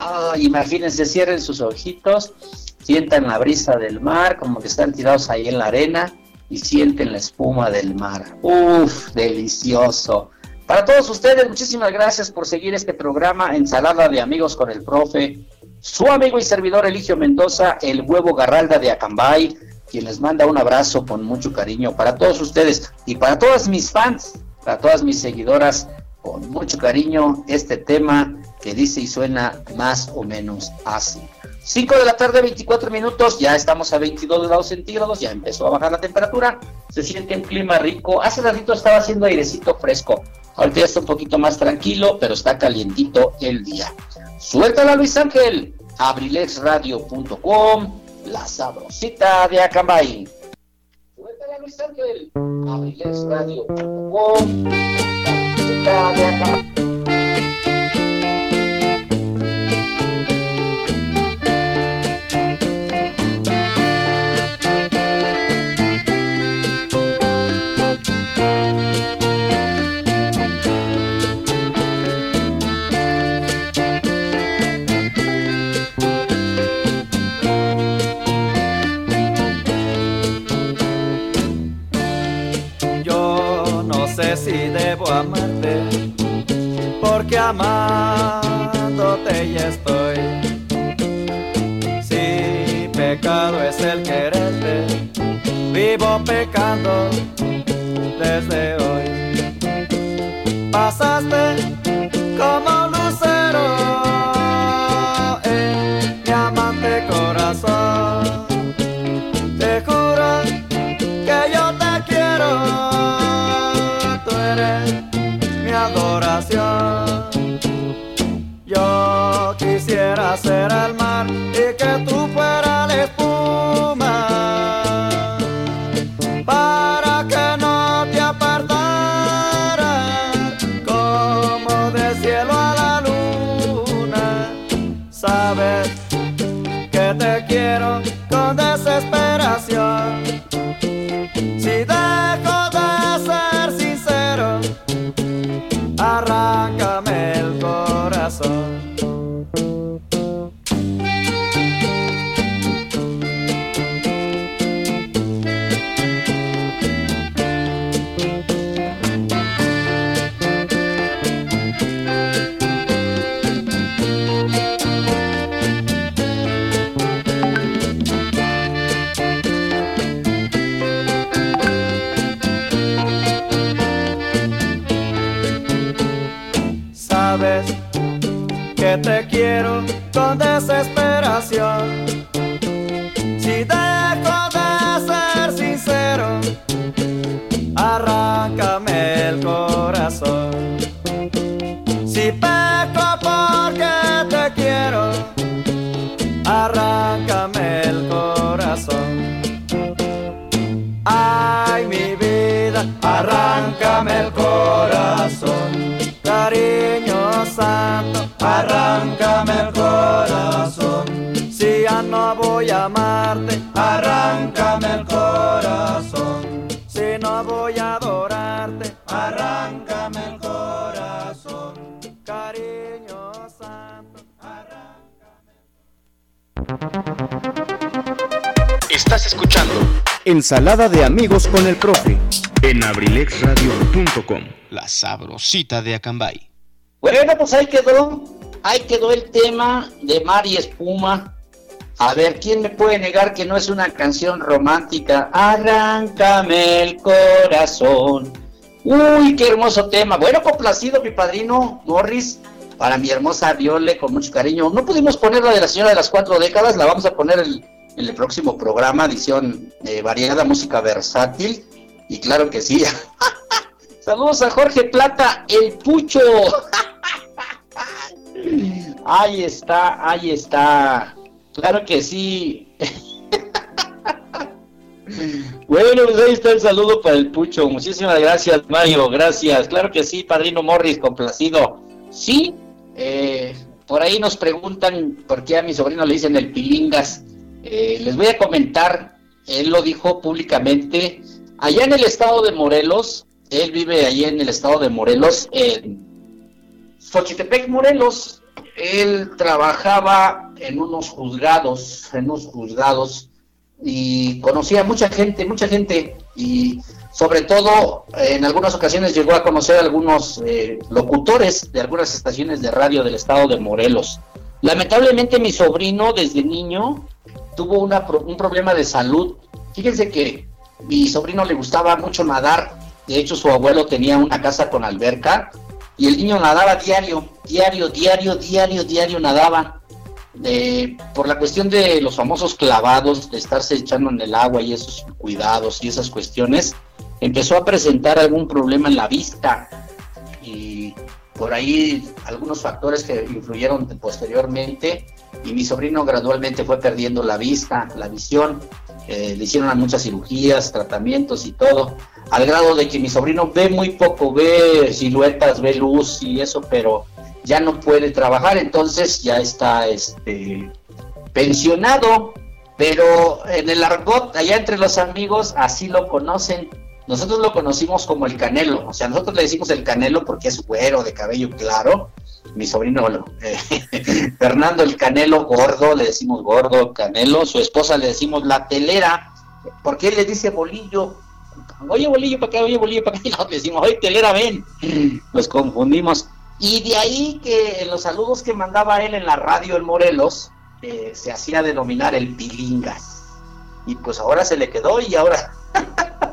Ah, imagínense, cierren sus ojitos, sientan la brisa del mar, como que están tirados ahí en la arena y sienten la espuma del mar. Uf, delicioso. Para todos ustedes, muchísimas gracias por seguir este programa Ensalada de Amigos con el Profe. Su amigo y servidor Eligio Mendoza, el huevo Garralda de Acambay, quien les manda un abrazo con mucho cariño para todos ustedes y para todas mis fans, para todas mis seguidoras, con mucho cariño este tema que dice y suena más o menos así. 5 de la tarde, 24 minutos, ya estamos a 22 grados centígrados, ya empezó a bajar la temperatura, se siente un clima rico. Hace ratito estaba haciendo airecito fresco, ahorita ya está un poquito más tranquilo, pero está calientito el día. Suéltala Luis Ángel, abrilexradio.com, la sabrosita de Acambay. Suéltala Luis Ángel, abrilexradio.com, la sabrosita de Acambay. Debo amarte, porque amándote ya estoy. Si pecado es el quererte, vivo pecando desde hoy. Pasaste quisiera ser Estás escuchando Ensalada de amigos con el profe. en abrilexradio.com la sabrosita de Acambay. Bueno, pues ahí quedó, ahí quedó el tema de Mar y Espuma. A ver, ¿quién me puede negar que no es una canción romántica? Arráncame el corazón. Uy, qué hermoso tema. Bueno, complacido mi padrino Morris, para mi hermosa Viole, con mucho cariño. No pudimos poner la de la señora de las cuatro décadas, la vamos a poner en el próximo programa, edición eh, variada, música versátil. Y claro que sí. [LAUGHS] Saludos a Jorge Plata, el Pucho. [LAUGHS] Ahí está, ahí está. Claro que sí. [LAUGHS] Bueno, pues ahí está el saludo para el Pucho. Muchísimas gracias, Mario. Gracias. Claro que sí, Padrino Morris, complacido. Sí, eh, por ahí nos preguntan por qué a mi sobrino le dicen el Pilingas. Eh, les voy a comentar, él lo dijo públicamente. Allá en el estado de Morelos, Él vive allí en el estado de Morelos, en Xochitepec, Morelos. Él trabajaba en unos juzgados, en unos juzgados, y conocía mucha gente, mucha gente, y sobre todo en algunas ocasiones llegó a conocer a algunos eh, locutores de algunas estaciones de radio del estado de Morelos. Lamentablemente mi sobrino desde niño tuvo una, un problema de salud. Fíjense que mi sobrino le gustaba mucho nadar, de hecho su abuelo tenía una casa con alberca y el niño nadaba diario, diario, diario, diario, diario nadaba. Eh, por la cuestión de los famosos clavados, de estarse echando en el agua y esos cuidados y esas cuestiones, empezó a presentar algún problema en la vista y por ahí algunos factores que influyeron posteriormente y mi sobrino gradualmente fue perdiendo la vista, la visión, eh, le hicieron muchas cirugías, tratamientos y todo, al grado de que mi sobrino ve muy poco, ve siluetas, ve luz y eso, pero ya no puede trabajar, entonces ya está este pensionado, pero en el argot, allá entre los amigos, así lo conocen. Nosotros lo conocimos como el Canelo, o sea, nosotros le decimos el Canelo porque es güero, de cabello claro. Mi sobrino [LAUGHS] eh, Fernando el Canelo gordo, le decimos gordo, Canelo, su esposa le decimos la telera, porque él le dice bolillo, oye bolillo para acá, oye bolillo para [LAUGHS] acá, y nosotros le decimos, oye telera, ven, nos confundimos. Y de ahí que en los saludos que mandaba él en la radio en Morelos, eh, se hacía denominar el Pilingas. Y pues ahora se le quedó y ahora [LAUGHS]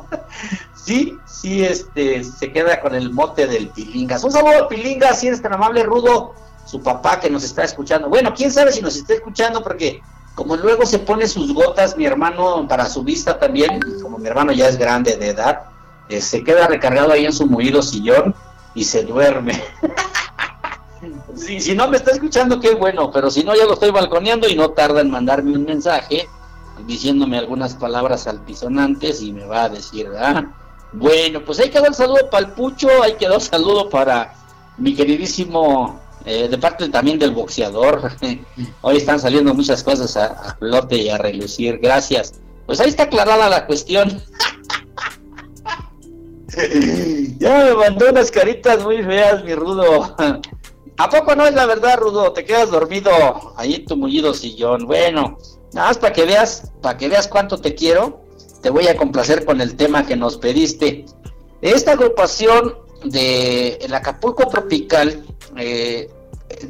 sí, sí, este, se queda con el mote del Pilingas. Un saludo Pilingas, si eres tan amable, Rudo, su papá que nos está escuchando. Bueno, quién sabe si nos está escuchando, porque como luego se pone sus gotas, mi hermano, para su vista también, como mi hermano ya es grande de edad, eh, se queda recargado ahí en su movido sillón y se duerme. [LAUGHS] si, no me está escuchando, qué bueno, pero si no, ya lo estoy balconeando y no tarda en mandarme un mensaje diciéndome algunas palabras altisonantes y me va a decir, ah, bueno, pues ahí quedó el saludo para el Pucho, ahí quedó el saludo para mi queridísimo, eh, de parte también del boxeador. [LAUGHS] Hoy están saliendo muchas cosas a, flote y a relucir, gracias. Pues ahí está aclarada la cuestión. [LAUGHS] ya me mandó unas caritas muy feas, mi Rudo. [LAUGHS] ¿A poco no es la verdad, Rudo? Te quedas dormido ahí en tu mullido sillón. Bueno, nada más para que veas, para que veas cuánto te quiero te voy a complacer con el tema que nos pediste. Esta agrupación de el Acapulco Tropical eh,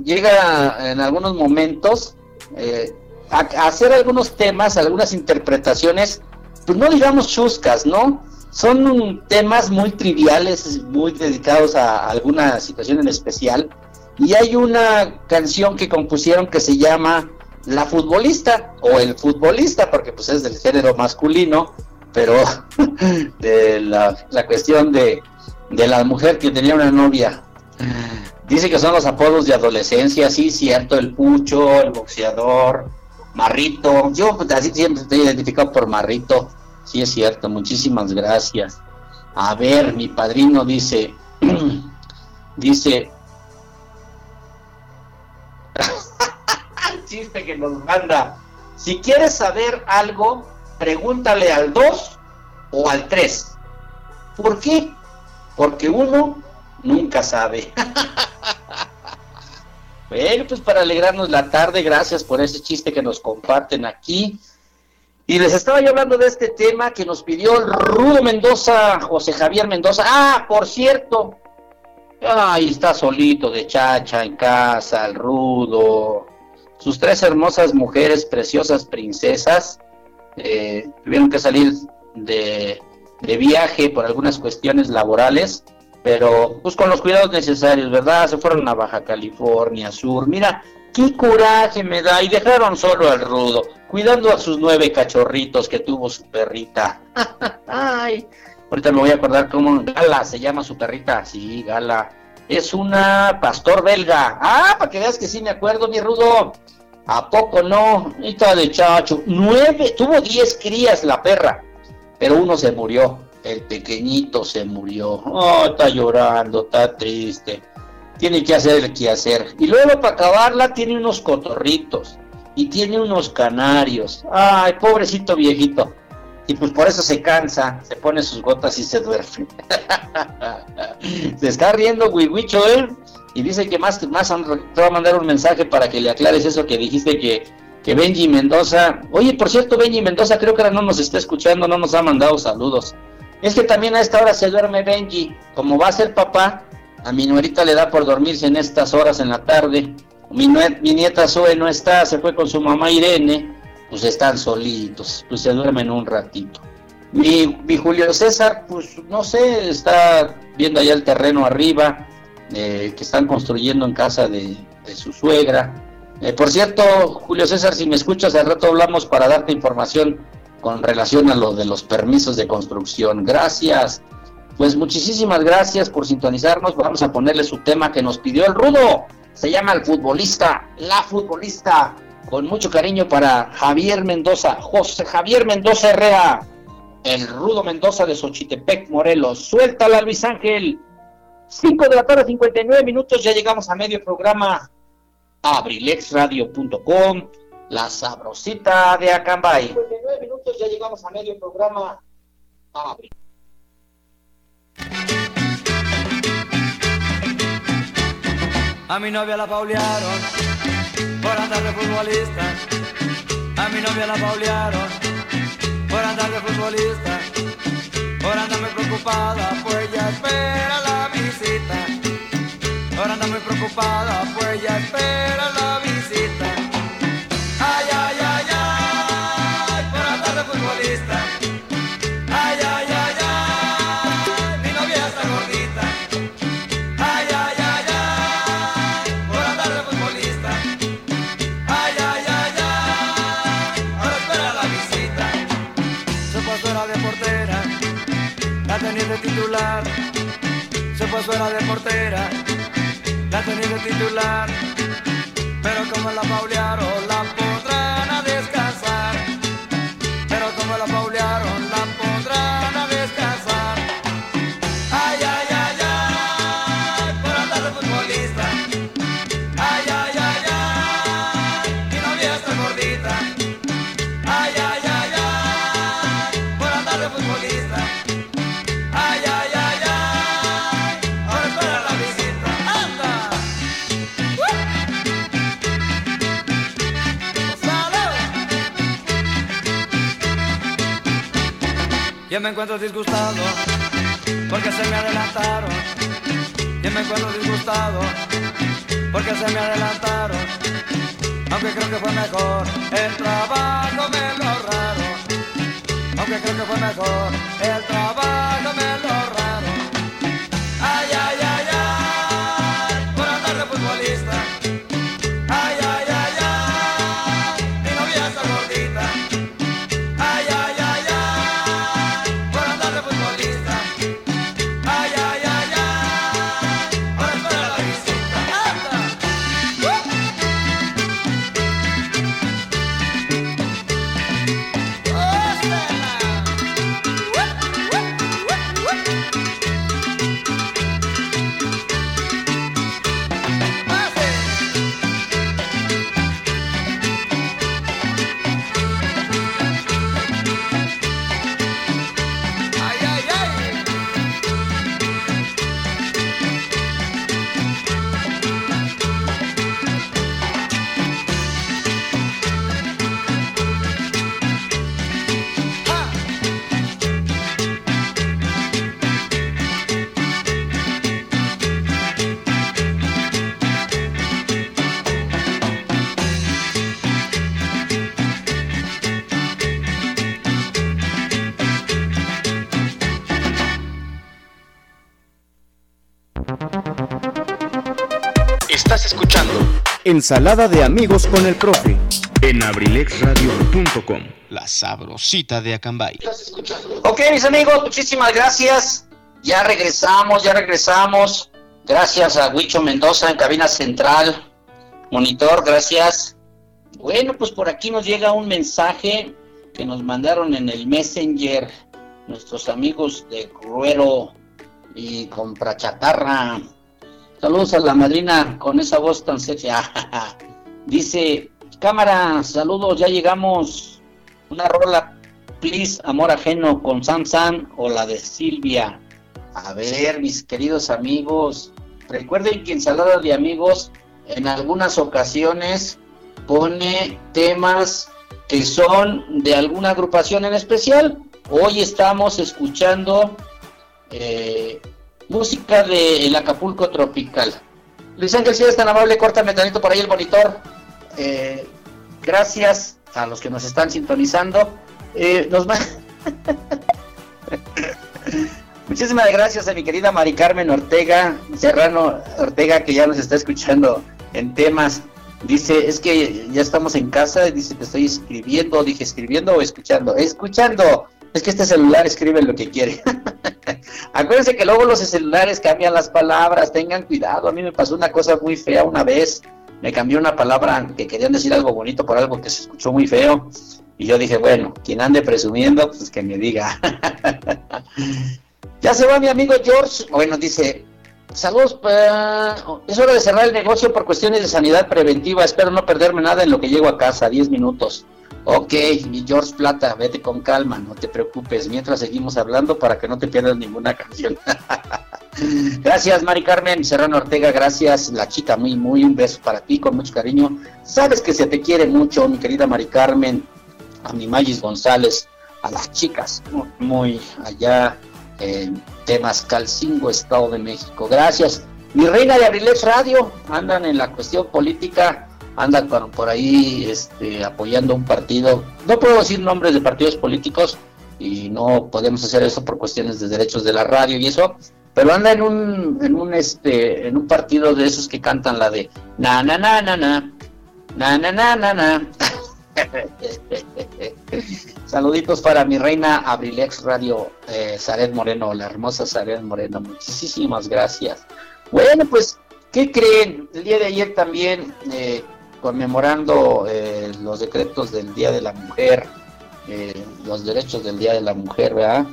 llega en algunos momentos eh, a, hacer algunos temas, algunas interpretaciones, pues no digamos chuscas, ¿no? Son temas muy triviales, muy dedicados a alguna situación en especial. Y hay una canción que compusieron que se llama la futbolista o el futbolista, porque pues es del género masculino, pero [LAUGHS] de la, cuestión de, de la mujer que tenía una novia. Dice que son los apodos de adolescencia, sí, cierto, el pucho, el boxeador, Marrito. Yo pues, así siempre estoy identificado por Marrito. Sí, es cierto, muchísimas gracias. A ver, mi padrino dice, [CLEARS THROAT] dice, chiste que nos manda. Si quieres saber algo, pregúntale al 2 o al 3. ¿Por qué? Porque uno nunca sabe. [LAUGHS] bueno, pues para alegrarnos la tarde, gracias por ese chiste que nos comparten aquí. Y les estaba yo hablando de este tema que nos pidió Rudo Mendoza, José Javier Mendoza. Ah, por cierto, ahí está solito de chacha en casa, el Rudo sus tres hermosas mujeres, preciosas princesas, eh, tuvieron que salir de, viaje por algunas cuestiones laborales, pero pues con los cuidados necesarios, ¿verdad? Se fueron a Baja California Sur. Mira, qué coraje me da. Y dejaron solo al rudo, cuidando a sus nueve cachorritos que tuvo su perrita. [LAUGHS] Ay, ahorita me voy a acordar cómo Gala se llama su perrita. Sí, Gala es una pastor belga. Ah, para que veas que sí me acuerdo, mi rudo. ¿A poco no? Está de chacho. Nueve, tuvo diez crías la perra, pero uno se murió. El pequeñito se murió. Oh, está llorando, está triste. Tiene que hacer el que hacer. Y luego para acabarla tiene unos cotorritos y tiene unos canarios. Ay, pobrecito viejito. Y pues por eso se cansa, se pone sus gotas y se duerme. [LAUGHS] se está riendo Wiwicho él y dice que más, más te va a mandar un mensaje para que le aclares eso que dijiste que, que Benji Mendoza, oye por cierto Benji Mendoza creo que ahora no nos está escuchando, no nos ha mandado saludos. Es que también a esta hora se duerme Benji, como va a ser papá, a mi nuerita le da por dormirse en estas horas en la tarde. Mi, mi nieta Zoe no está, se fue con su mamá Irene pues están solitos, pues se duermen un ratito. Mi, Julio César, pues no sé, está viendo allá el terreno arriba, eh, que están construyendo en casa de, su suegra. Eh, por cierto, Julio César, si me escuchas, al rato hablamos para darte información con relación a lo de los permisos de construcción. Gracias. Pues muchísimas gracias por sintonizarnos. Vamos a ponerle su tema que nos pidió el Rudo. Se llama el futbolista, la futbolista con mucho cariño para Javier Mendoza, José Javier Mendoza Herrera, el Rudo Mendoza de Xochitepec, Morelos. Suéltala, Luis Ángel. 5 de la tarde, 59 minutos, ya llegamos a medio programa abrilexradio.com, la sabrosita de Acambay. 59 minutos, ya llegamos a medio programa Abril. A mi novia la paulearon por andar de futbolista. A mi novia la paulearon por andar de futbolista. Por andarme preocupada, pues ya espera la visita. Por andarme preocupada, pues ya espera la visita. Ay, ay, ay, ay, por andar de futbolista. De portera, la tenía titular, pero como la paulearon Yo me encuentro disgustado porque se me adelantaron. Yo me encuentro disgustado porque se me adelantaron. Aunque creo que fue mejor el trabajo me lo raro. Aunque creo que fue mejor el Ensalada de amigos con el profe. En abrilexradio.com. La sabrosita de Acambay. Ok, mis amigos, muchísimas gracias. Ya regresamos, ya regresamos. Gracias a Huicho Mendoza en cabina central. Monitor, gracias. Bueno, pues por aquí nos llega un mensaje que nos mandaron en el Messenger nuestros amigos de Cruero y Comprachatarra. Saludos a la madrina con esa voz tan sexy. [LAUGHS] Dice, cámara, saludos, ya llegamos. Una rola Please, Amor Ajeno con Sam Sam o la de Silvia. A ver, mis queridos amigos, recuerden que Ensalada de Amigos en algunas ocasiones pone temas que son de alguna agrupación en especial. Hoy estamos escuchando eh, música de El Acapulco Tropical. Luis Ángel, si eres tan amable, córtame tantito por ahí el monitor. Eh, gracias a los que nos están sintonizando. Eh, nos [LAUGHS] Muchísimas gracias a mi querida Mari Carmen Ortega, Serrano Ortega, que ya nos está escuchando en temas. Dice, es que ya estamos en casa, dice que estoy escribiendo, dije escribiendo o escuchando. Escuchando, es que este celular escribe lo que quiere. [LAUGHS] Acuérdense que luego los celulares cambian las palabras, tengan cuidado. A mí me pasó una cosa muy fea una vez. Me cambió una palabra que querían decir algo bonito por algo que se escuchó muy feo. Y yo dije, bueno, quien ande presumiendo, pues que me diga. [LAUGHS] ya se va mi amigo George. Bueno, dice, saludos, es hora de cerrar el negocio por cuestiones de sanidad preventiva. Espero no perderme nada en lo que llego a casa, 10 minutos. Ok, mi George Plata, vete con calma, no te preocupes, mientras seguimos hablando para que no te pierdas ninguna canción. [LAUGHS] gracias, Mari Carmen, Serrano Ortega, gracias, la chica, muy, muy, un beso para ti, con mucho cariño. Sabes que se te quiere mucho, mi querida Mari Carmen, a mi Magis González, a las chicas, muy, allá en Temascalcingo, Estado de México. Gracias. Mi reina de Abrilex Radio, andan en la cuestión política anda por, ahí este, apoyando un partido. No puedo decir nombres de partidos políticos y no podemos hacer eso por cuestiones de derechos de la radio y eso, pero anda en un, en un, este, en un partido de esos que cantan la de na na na na na na na na na na. [LAUGHS] Saluditos para mi reina Abrilex Radio eh, Moreno, la hermosa Saret Moreno. Muchísimas gracias. Bueno, pues, ¿qué creen? El día de ayer también eh, conmemorando eh, los decretos del Día de la Mujer, eh, los derechos del Día de la Mujer, ¿verdad?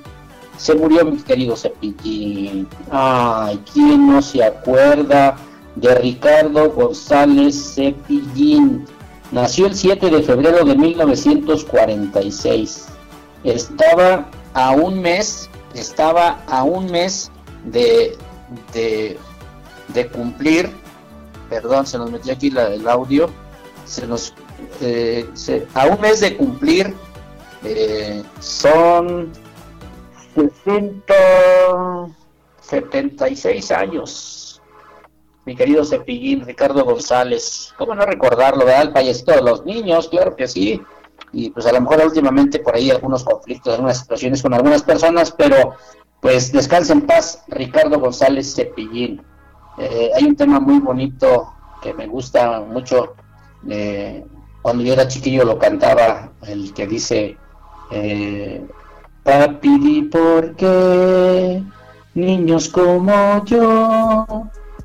Se murió mi querido Cepillín. Ay, ¿quién no se acuerda de Ricardo González Cepillín? Nació el 7 de febrero de 1946. Estaba a un mes, estaba a un mes de, de, de cumplir perdón, se nos metió aquí el audio, se nos, eh, a un mes de cumplir, eh, son 176 años, mi querido Cepillín, Ricardo González, ¿cómo no recordarlo, verdad? El fallecito de los niños, claro que sí, y pues a lo mejor últimamente por ahí algunos conflictos, algunas situaciones con algunas personas, pero pues descansa en paz Ricardo González Cepillín. Eh, hay un tema muy bonito que me gusta mucho. Eh, cuando yo era chiquillo lo cantaba, el que dice, eh, papi, ¿por qué niños como yo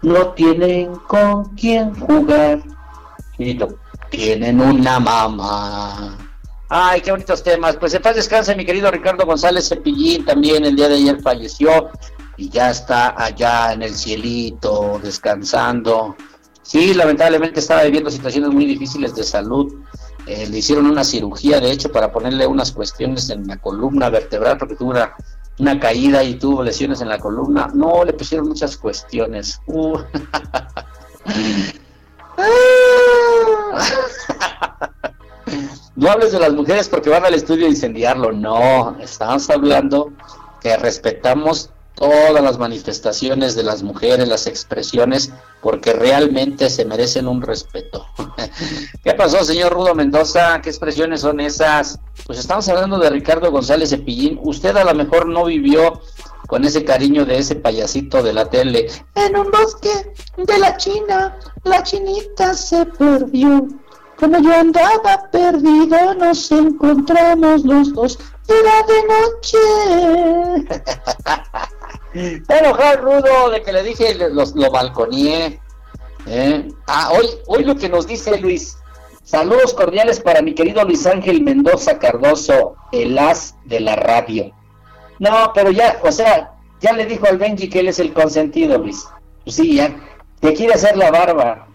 no tienen con quién jugar? Y no tienen una mamá. Ay, qué bonitos temas. Pues en paz descanse mi querido Ricardo González Cepillín, también el día de ayer falleció y ya está allá en el cielito descansando. Sí, lamentablemente estaba viviendo situaciones muy difíciles de salud. Eh, le hicieron una cirugía, de hecho, para ponerle unas cuestiones en la columna vertebral, porque tuvo una, caída y tuvo lesiones en la columna. No, le pusieron muchas cuestiones. Uh. no hables de las mujeres porque van al estudio a incendiarlo. No, estamos hablando que respetamos todas las manifestaciones de las mujeres, las expresiones, porque realmente se merecen un respeto. [LAUGHS] ¿Qué pasó, señor Rudo Mendoza? ¿Qué expresiones son esas? Pues estamos hablando de Ricardo González Cepillín. Usted a lo mejor no vivió con ese cariño de ese payasito de la tele. En un bosque de la China, la chinita se perdió. Como yo andaba perdido, nos encontramos los dos. Era de noche. [LAUGHS] Está enojado Rudo de que le dije, lo balconié. ¿eh? Ah, hoy, hoy lo que nos dice Luis. Saludos cordiales para mi querido Luis Ángel Mendoza Cardoso, el as de la radio. No, pero ya, o sea, ya le dijo al Benji que él es el consentido, Luis. Pues sí, ya, te quiere hacer la barba.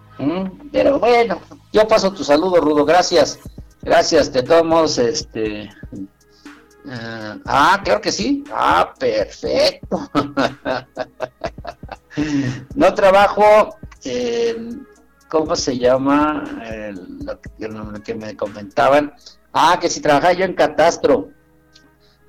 Pero bueno, yo paso tu saludo, Rudo, gracias. Gracias, te todos este, Ah, ah, claro que sí. Ah, perfecto. [LAUGHS] no trabajo, ¿cómo se llama? lo, que, me comentaban. Ah, que si trabajaba yo en Catastro.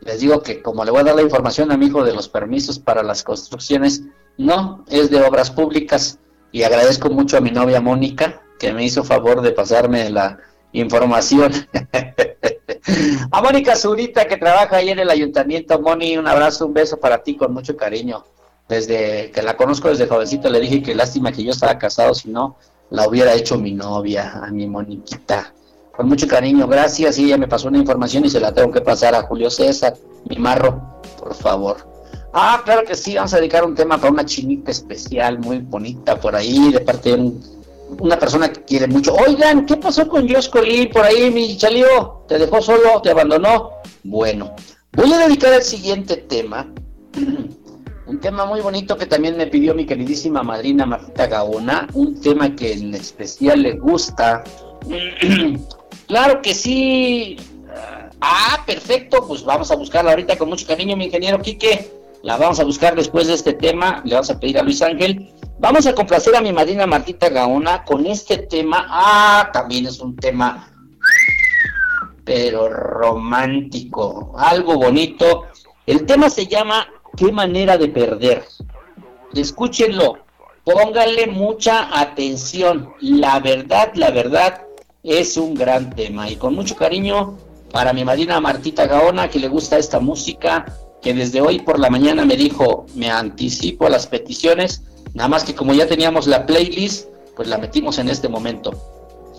Les digo que como le voy a dar la información a mi hijo de los permisos para las construcciones, no, es de obras públicas. Y agradezco mucho a mi novia Mónica, que me hizo favor de pasarme la información. [LAUGHS] [LAUGHS] a Mónica Zurita, que trabaja ahí en el ayuntamiento. Moni, un abrazo, un beso para ti con mucho cariño. Desde que la conozco desde jovencito, le dije que lástima que yo estaba casado, si no, la hubiera hecho mi novia, a mi Moniquita. Con mucho cariño, gracias. Y ella me pasó una información y se la tengo que pasar a Julio César, mi marro, por favor. Ah, claro que sí, vamos a dedicar un tema para una chinita especial, muy bonita por ahí, de parte de una persona que quiere mucho. Oigan, ¿qué pasó con Josh Colín por ahí, mi chalío? ¿Te dejó solo? ¿Te abandonó? Bueno, voy a dedicar el siguiente tema. [CLEARS THROAT] Un tema muy bonito que también me pidió mi queridísima madrina Marta Gaona, un tema que en especial le gusta. [CLEARS THROAT] claro que sí. Ah, perfecto, pues vamos a buscarla ahorita con mucho cariño, mi ingeniero Quique. La vamos a buscar después de este tema. Le vamos a pedir a Luis Ángel. Vamos a complacer a mi madrina Martita Gaona con este tema. Ah, también es un tema, pero romántico, algo bonito. El tema se llama ¿Qué manera de perder? Escúchenlo, pónganle mucha atención. La verdad, la verdad, es un gran tema. Y con mucho cariño para mi madrina Martita Gaona, que le gusta esta música que desde hoy por la mañana me dijo, me anticipo a las peticiones, nada más que como ya teníamos la playlist, pues la metimos en este momento.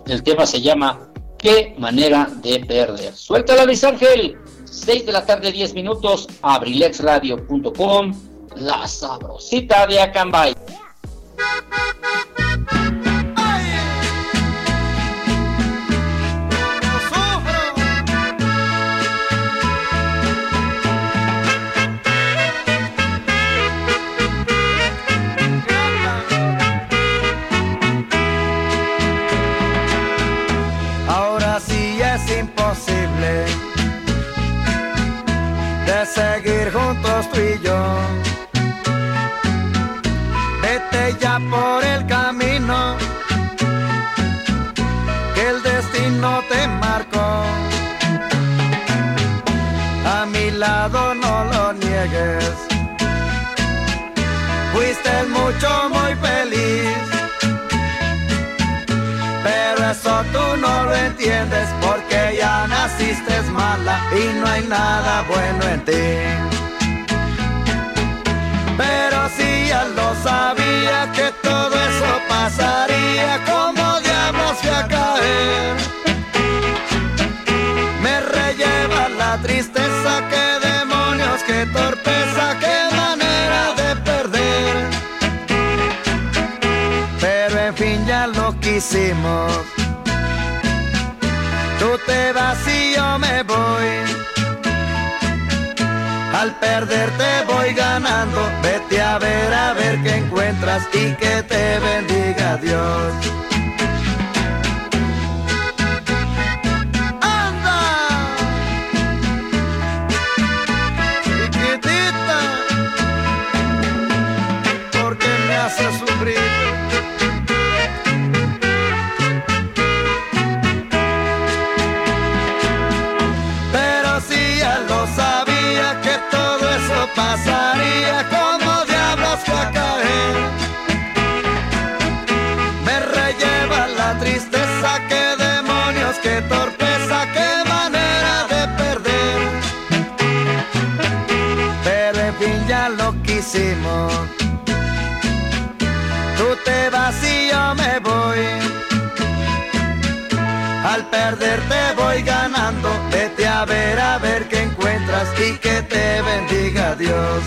El tema se llama ¿Qué manera de perder? Suéltala Luis Ángel, 6 de la tarde, 10 minutos, abrilexradio.com, la sabrosita de Acambay. Tú y yo. Vete ya por el camino que el destino te marcó. A mi lado no lo niegues. Fuiste mucho muy feliz. Pero eso tú no lo entiendes porque ya naciste mala y no hay nada bueno en ti. Lo sabía que todo eso pasaría, como y que te bendiga Dios. Y que te bendiga Dios.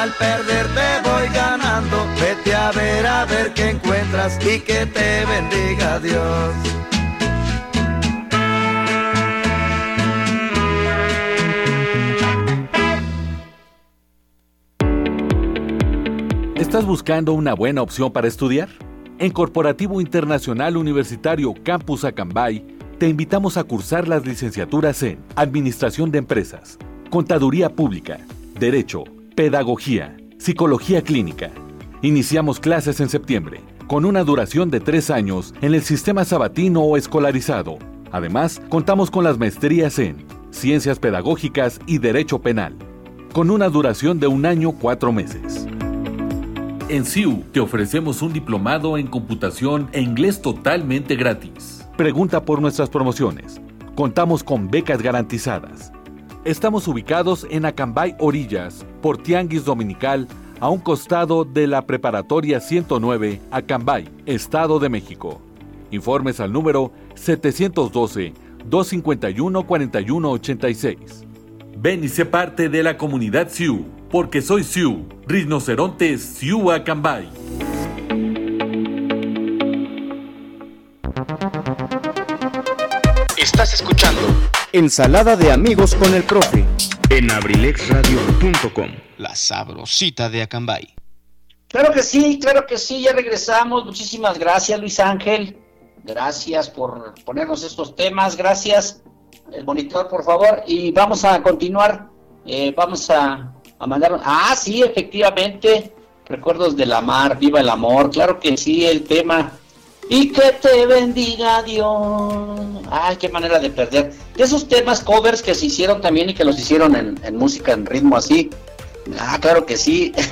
Al perderte voy ganando. Vete a ver a ver qué encuentras y que te bendiga Dios. ¿Estás buscando una buena opción para estudiar? En Corporativo Internacional Universitario Campus Acambay, te invitamos a cursar las licenciaturas en Administración de Empresas, Contaduría Pública, Derecho, Pedagogía, Psicología Clínica. Iniciamos clases en septiembre, con una duración de tres años en el sistema sabatino o escolarizado. Además, contamos con las maestrías en Ciencias Pedagógicas y Derecho Penal, con una duración de un año cuatro meses. En CIU te ofrecemos un diplomado en computación e inglés totalmente gratis. Pregunta por nuestras promociones. Contamos con becas garantizadas. Estamos ubicados en Acambay Orillas, por Tianguis Dominical, a un costado de la Preparatoria 109, Acambay, Estado de México. Informes al número 712-251-4186. Ven y sé parte de la comunidad Siu, porque soy Siu, Rinoceronte Siu Acambay. Estás escuchando Ensalada de amigos con el profe. en abrilexradio.com. La sabrosita de Acambay. Claro que sí, claro que sí, ya regresamos. Muchísimas gracias, Luis Ángel. Gracias por ponernos estos temas. Gracias, el monitor, por favor. Y vamos a continuar. Eh, vamos a, a mandar. Ah, sí, efectivamente. Recuerdos de la mar, viva el amor. Claro que sí, el tema. Y que te bendiga Dios. Ay, qué manera de perder. De esos temas covers que se hicieron también y que los hicieron en, en música, en ritmo así. Ah, claro que sí. [LAUGHS]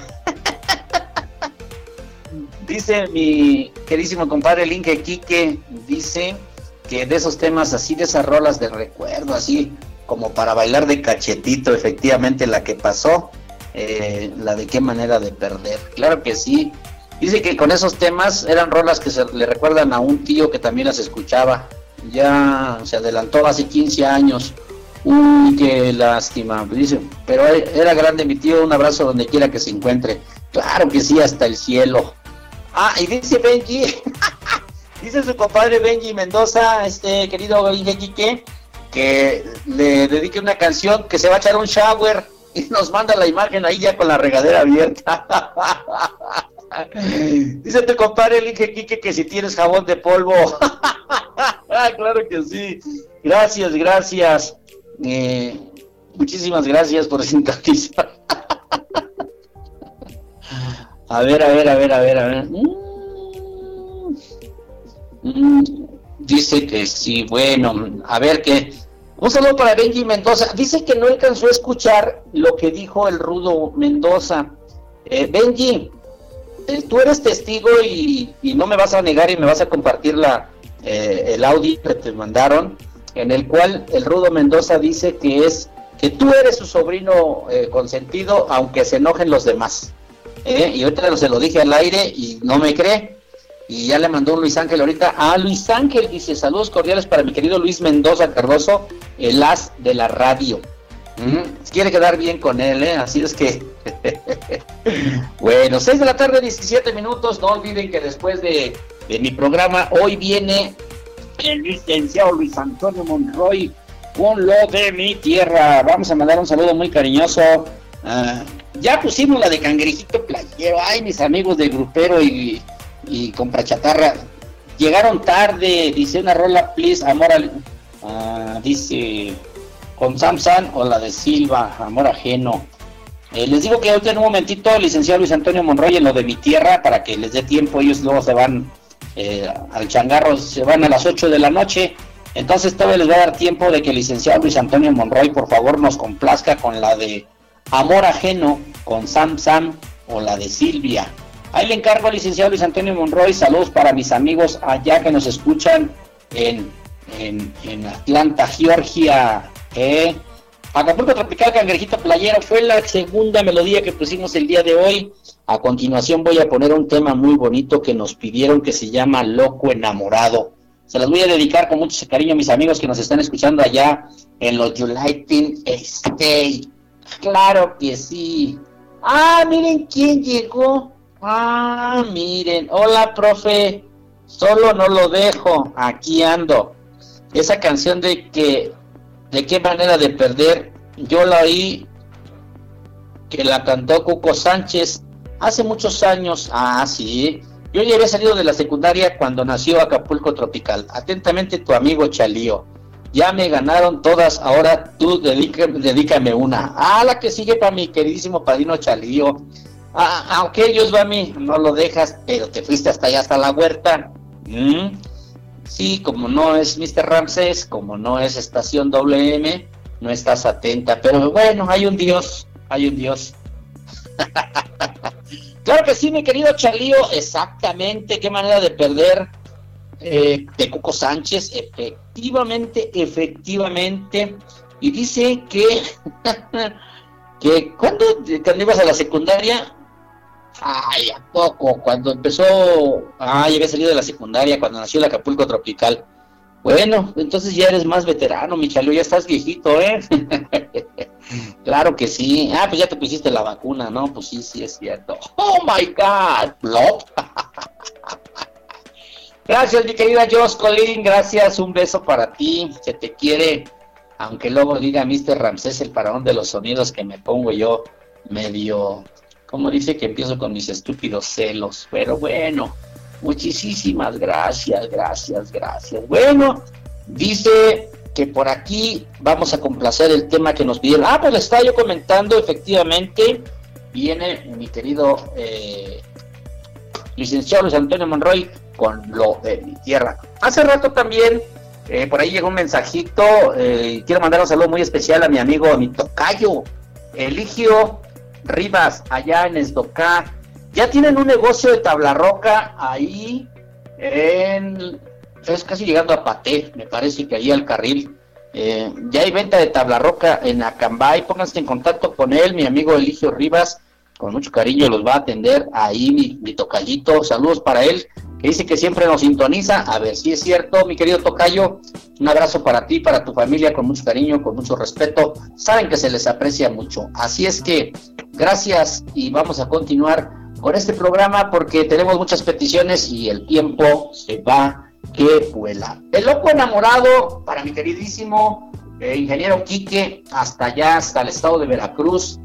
dice mi querísimo compadre Linke Quique, dice que de esos temas así, de esas rolas de recuerdo, así como para bailar de cachetito, efectivamente la que pasó, eh, la de qué manera de perder. Claro que sí. Dice que con esos temas eran rolas que se le recuerdan a un tío que también las escuchaba. Ya se adelantó hace 15 años. Uy, qué lástima. Dice, pero era grande mi tío, un abrazo donde quiera que se encuentre. Claro que sí, hasta el cielo. Ah, y dice Benji, [LAUGHS] dice su compadre Benji Mendoza, este querido Inge Quique, que le dedique una canción que se va a echar un shower y nos manda la imagen ahí ya con la regadera abierta. [LAUGHS] Dice tu compadre el Inge Quique que si tienes jabón de polvo. [LAUGHS] claro que sí. Gracias, gracias. Eh, muchísimas gracias por [LAUGHS] sintonizar. [LAUGHS] a ver, a ver, a ver, a ver, a ver. Mm. Mm. Dice que sí, bueno, a ver qué. Un saludo para Benji Mendoza. Dice que no alcanzó a escuchar lo que dijo el rudo Mendoza. Eh, Benji, tú eres testigo y, no me vas a negar y me vas a compartir la, eh, el audio que te mandaron, en el cual el rudo Mendoza dice que es que tú eres su sobrino eh, consentido, aunque se enojen los demás. ¿eh? Y ahorita se lo dije al aire y no me cree. Y ya le mandó un Luis Ángel ahorita. a Luis Ángel dice, saludos cordiales para mi querido Luis Mendoza Cardoso, el as de la radio. Quiere quedar bien con él, ¿eh? Así es que... [LAUGHS] bueno, 6 de la tarde, 17 minutos. No olviden que después de, de mi programa, hoy viene el licenciado Luis Antonio Monroy con lo de mi tierra. Vamos a mandar un saludo muy cariñoso. Uh, ya pusimos la de cangrejito playero. Ay, mis amigos de grupero y, y compra chatarra. Llegaron tarde, dice una rola, please, amor al... Uh, dice con Samsan o la de Silva, amor ajeno. Eh, les digo que ahorita en un momentito, licenciado Luis Antonio Monroy, en lo de mi tierra, para que les dé tiempo, ellos luego se van eh, al changarro, se van a las 8 de la noche. Entonces todavía les va a dar tiempo de que el licenciado Luis Antonio Monroy, por favor, nos complazca con la de Amor Ajeno, con Sam Sam o la de Silvia. Ahí le encargo al licenciado Luis Antonio Monroy, saludos para mis amigos allá que nos escuchan en, en, en Atlanta, Georgia, eh, Acapulco Tropical Cangrejito Playero fue la segunda melodía que pusimos el día de hoy. A continuación voy a poner un tema muy bonito que nos pidieron que se llama Loco Enamorado. Se las voy a dedicar con mucho cariño a mis amigos que nos están escuchando allá en los United States. Claro que sí. Ah, miren quién llegó. Ah, miren. Hola, profe. Solo no lo dejo. Aquí ando. Esa canción de que de qué manera de perder. Yo la oí que la cantó Cuco Sánchez hace muchos años. Ah, sí. Yo ya había salido de la secundaria cuando nació Acapulco Tropical. Atentamente tu amigo Chalío. Ya me ganaron todas, ahora tú dedícame, una. Ah, la que sigue para mi queridísimo padrino Chalío. Ah, aunque ellos va a mí, no lo dejas, pero te fuiste hasta allá, hasta la huerta. Mm. Sí, como no es Mr. Ramses, como no es Estación WM, no estás atenta. Pero bueno, hay un Dios, hay un Dios. [LAUGHS] claro que sí, mi querido Chalío, exactamente, qué manera de perder eh, de Cuco Sánchez, efectivamente, efectivamente. Y dice que, [LAUGHS] que cuando, cuando ibas a la secundaria, ay, ¿a poco? Cuando empezó, ay, había salido de la secundaria, cuando nació el Acapulco Tropical. Bueno, entonces ya eres más veterano, mi Chalío, ya estás viejito, ¿eh? [LAUGHS] claro que sí. Ah, pues ya te pusiste la vacuna, ¿no? Pues sí, sí, es cierto. Oh my God, Plop. [LAUGHS] gracias, mi querida Joss Colin, gracias, un beso para ti, se te quiere. Aunque luego diga Mr. Ramsés el paraón de los sonidos que me pongo yo medio, como dice que empiezo con mis estúpidos celos, pero bueno, muchísimas gracias, gracias, gracias. Bueno, dice que por aquí vamos a complacer el tema que nos pidieron. Ah, pues le estaba yo comentando, efectivamente, viene mi querido eh, licenciado Luis Antonio Monroy con lo de mi tierra. Hace rato también, eh, por ahí llegó un mensajito, eh, quiero mandar un saludo muy especial a mi amigo, a mi tocayo, Eligio Rivas, allá en Esdocá. Ya tienen un negocio de tabla roca ahí en es casi llegando a Paté, me parece que ahí al carril. Eh, ya hay venta de tabla roca en Acambay, pónganse en contacto con él, mi amigo Eligio Rivas, con mucho cariño los va a atender ahí mi, mi tocallito, saludos para él, que dice que siempre nos sintoniza, a ver si es cierto, mi querido tocayo, un abrazo para ti, para tu familia, con mucho cariño, con mucho respeto, saben que se les aprecia mucho, así es que gracias y vamos a continuar con este programa porque tenemos muchas peticiones y el tiempo se va que vuela. El loco enamorado para mi queridísimo eh, ingeniero Quique, hasta allá, hasta el estado de Veracruz.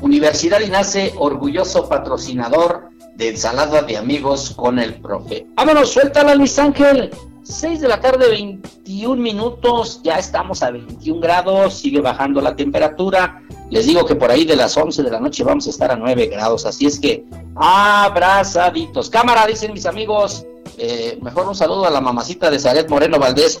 Universidad nace orgulloso patrocinador de ensalada de amigos con el profe. Vámonos, suéltala Luis Ángel. 6 de la tarde, 21 minutos, ya estamos a 21 grados, sigue bajando la temperatura. Les digo que por ahí de las 11 de la noche vamos a estar a 9 grados, así es que abrazaditos. Cámara, dicen mis amigos, eh, mejor un saludo a la mamacita de Zaret Moreno Valdés.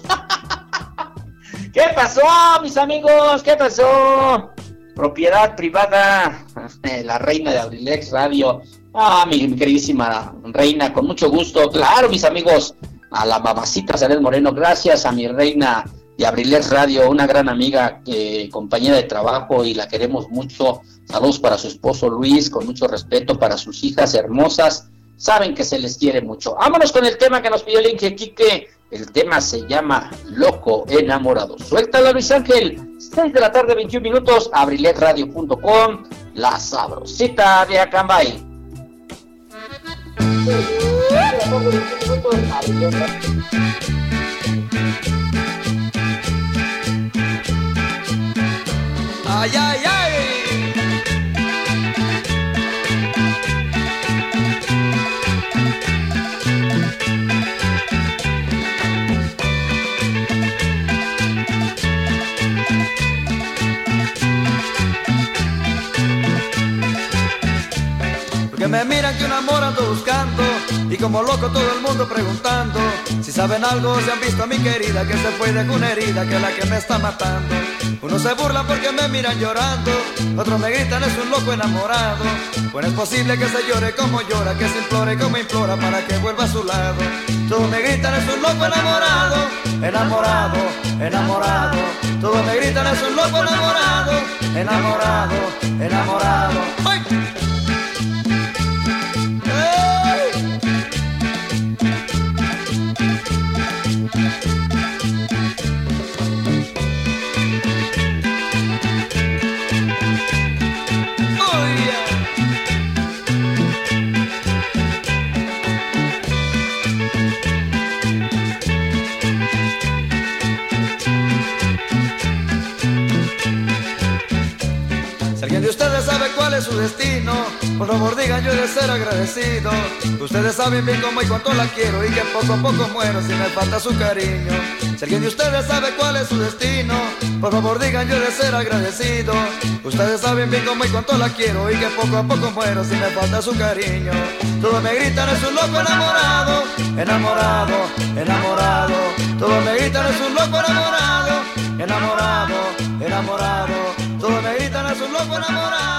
[LAUGHS] ¿Qué pasó, mis amigos? ¿Qué pasó? Propiedad privada, [LAUGHS] la reina de Abrilex Radio. Ah, mi, queridísima reina, con mucho gusto. Claro, mis amigos, a la mamacita Zaret Moreno, gracias a mi reina de Abrilex Radio, una gran amiga, eh, compañera de trabajo y la queremos mucho. Saludos para su esposo Luis, con mucho respeto para sus hijas hermosas saben que se les quiere mucho. Vámonos con el tema que nos pidió el Inge Quique. El tema se llama Loco Enamorado. Suéltalo, Luis Ángel. 6 de la tarde, 21 minutos, abriletradio.com, la sabrosita de Acambay. Ay, ay, ay. Me miran que un amor ando buscando Y como loco todo el mundo preguntando. Si saben algo, si han visto a mi querida Que se fue de una herida que es la que me está matando. Unos se burlan porque me miran llorando Otros me gritan es un loco enamorado Pues es posible que se llore como llora Que se implore como implora para que vuelva a su lado. Todos me gritan es un loco enamorado Enamorado, enamorado Todos me gritan es un loco enamorado Enamorado, enamorado. Cuál es su destino, Por favor digan yo de ser agradecido. Ustedes saben bien cómo y cuánto la quiero y que poco a poco muero si me falta su cariño. Si alguien de ustedes sabe cuál es su destino, por favor digan yo de ser agradecido. Ustedes saben bien cómo y cuánto la quiero y que poco a poco muero si me falta su cariño. Todos me gritan es un loco enamorado, enamorado, enamorado. Todos me gritan es un loco enamorado, enamorado, enamorado. Todos me gritan es un loco enamorado,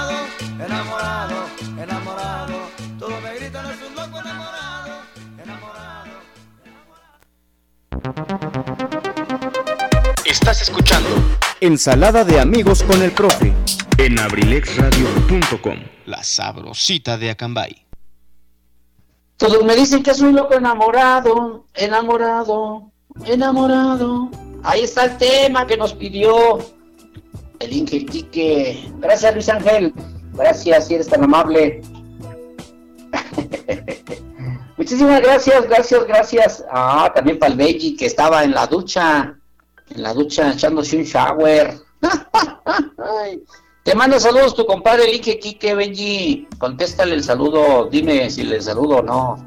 Estás escuchando Ensalada de amigos con el profe. en abrilexradio.com la sabrosita de Acambay. Todos me dicen que soy loco enamorado, enamorado, enamorado. Ahí está el tema que nos pidió el Inge Quique. Gracias Luis Ángel. Gracias, si eres tan amable. [LAUGHS] Muchísimas gracias, gracias, gracias. Ah, también para el Benji que estaba en la ducha, en la ducha echándose un shower. [LAUGHS] Te mando saludos tu compadre el Inge Quique, Benji. Contéstale el saludo, dime si le saludo o no.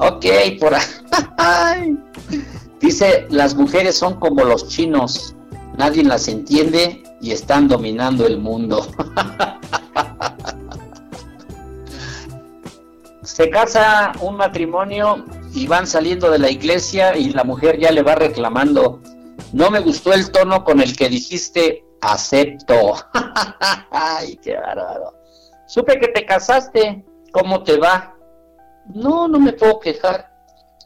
Ok, por ahí. [LAUGHS] Dice, las mujeres son como los chinos, nadie las entiende y están dominando el mundo. [LAUGHS] Se casa un matrimonio y van saliendo de la iglesia y la mujer ya le va reclamando. No me gustó el tono con el que dijiste acepto. [LAUGHS] Ay, qué bárbaro. Supe que te casaste. ¿Cómo te va? No, no me puedo quejar.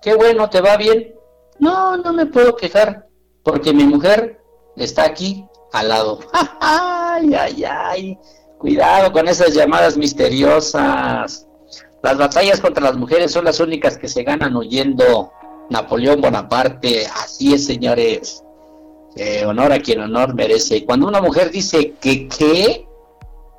Qué bueno, ¿te va bien? No, no me puedo quejar. Porque mi mujer está aquí al lado. [LAUGHS] Ay, ay, ay. Cuidado con esas llamadas misteriosas. Las batallas contra las mujeres son las únicas que se ganan oyendo Napoleón Bonaparte. Así es, señores. Eh, honor a quien honor merece. Cuando una mujer dice que qué,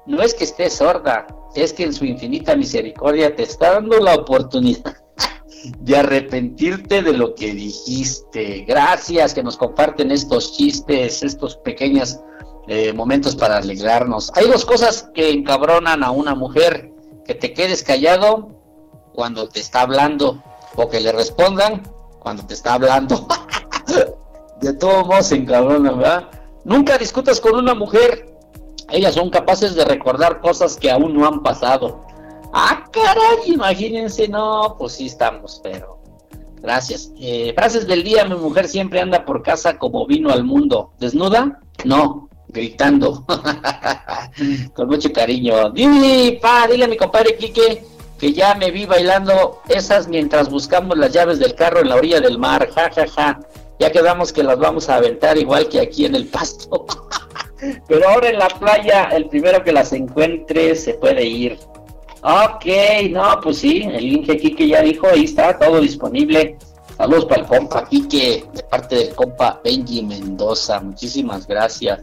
no es que esté sorda, es que en su infinita misericordia te está dando la oportunidad [LAUGHS] de arrepentirte de lo que dijiste. Gracias que nos comparten estos chistes, estos pequeños eh, momentos para alegrarnos. Hay dos cosas que encabronan a una mujer, que te quedes callado cuando te está hablando o que le respondan cuando te está hablando. [LAUGHS] de todos modos se encabronan, ¿verdad? Nunca discutas con una mujer. Ellas son capaces de recordar cosas que aún no han pasado. Ah, caray, imagínense, no, pues sí estamos, pero gracias. Eh, frases del día, mi mujer siempre anda por casa como vino al mundo. ¿Desnuda? No, gritando. [LAUGHS] Con mucho cariño. Dile, pa, dile a mi compadre Quique que ya me vi bailando esas mientras buscamos las llaves del carro en la orilla del mar. Ja, ja, ja. Ya quedamos que las vamos a aventar igual que aquí en el pasto. [LAUGHS] Pero ahora en la playa, el primero que las encuentre se puede ir. Ok, no, pues sí, el Inge Quique ya dijo, ahí está, todo disponible. Saludos para el compa Quique, de parte del compa Benji Mendoza. Muchísimas gracias.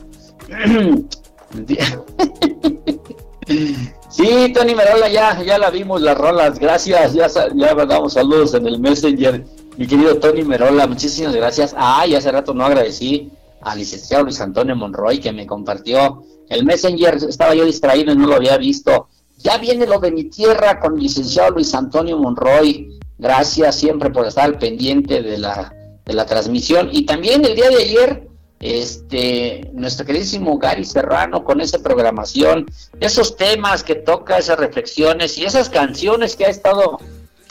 Sí, Tony Merola, ya, ya la vimos las rolas. Gracias, ya, ya mandamos saludos en el Messenger. Mi querido Tony Merola, muchísimas gracias. Ah, y hace rato no agradecí al licenciado Luis Antonio Monroy que me compartió el Messenger. Estaba yo distraído y no lo había visto. Ya viene lo de mi tierra con el licenciado Luis Antonio Monroy. Gracias siempre por estar al pendiente de la, de la transmisión. Y también el día de ayer, este, nuestro queridísimo Gary Serrano con esa programación, esos temas que toca, esas reflexiones y esas canciones que ha estado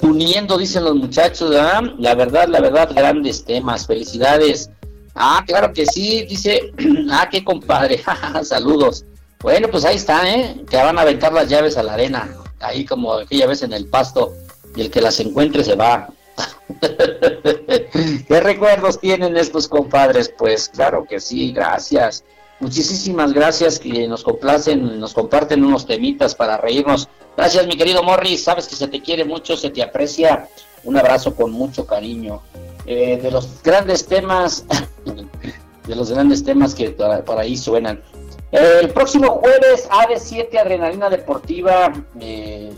uniendo, dicen los muchachos, ¿verdad? la verdad, la verdad, grandes temas, felicidades. Ah, claro que sí, dice, [CLEARS THROAT] ah, qué compadre, [LAUGHS] saludos. Bueno, pues ahí está, ¿eh? Que van a aventar las llaves a la arena, ahí como aquella vez en el pasto, y el que las encuentre se va. [LAUGHS] ¿Qué recuerdos tienen estos compadres? Pues claro que sí, gracias. Muchísimas gracias que nos complacen, nos comparten unos temitas para reírnos. Gracias, mi querido Morris. Sabes que se te quiere mucho, se te aprecia. Un abrazo con mucho cariño. Eh, de los grandes temas, [LAUGHS] de los grandes temas que por, ahí suenan. El próximo jueves, AD7 Adrenalina Deportiva. Eh,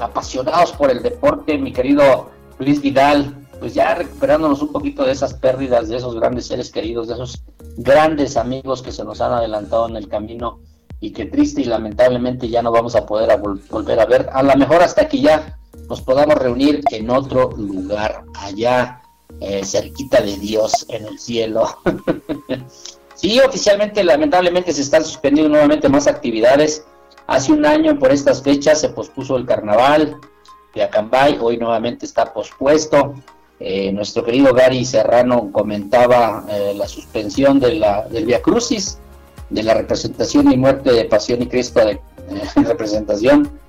apasionados por el deporte, mi querido Luis Vidal. Pues ya recuperándonos un poquito de esas pérdidas, de esos grandes seres queridos, de esos grandes amigos que se nos han adelantado en el camino. y que triste y lamentablemente ya no vamos a poder volver a ver. A lo mejor hasta que ya nos podamos reunir en otro lugar, allá eh, cerquita de Dios, en el cielo. [LAUGHS] sí, oficialmente, lamentablemente se están suspendiendo nuevamente más actividades. Hace un año por estas fechas se pospuso el carnaval Acambay, hoy nuevamente está pospuesto. Eh, nuestro querido Gary Serrano comentaba eh, la suspensión de la, del Via Crucis, de la representación y muerte de Pasión y Cristo, de [LAUGHS] representación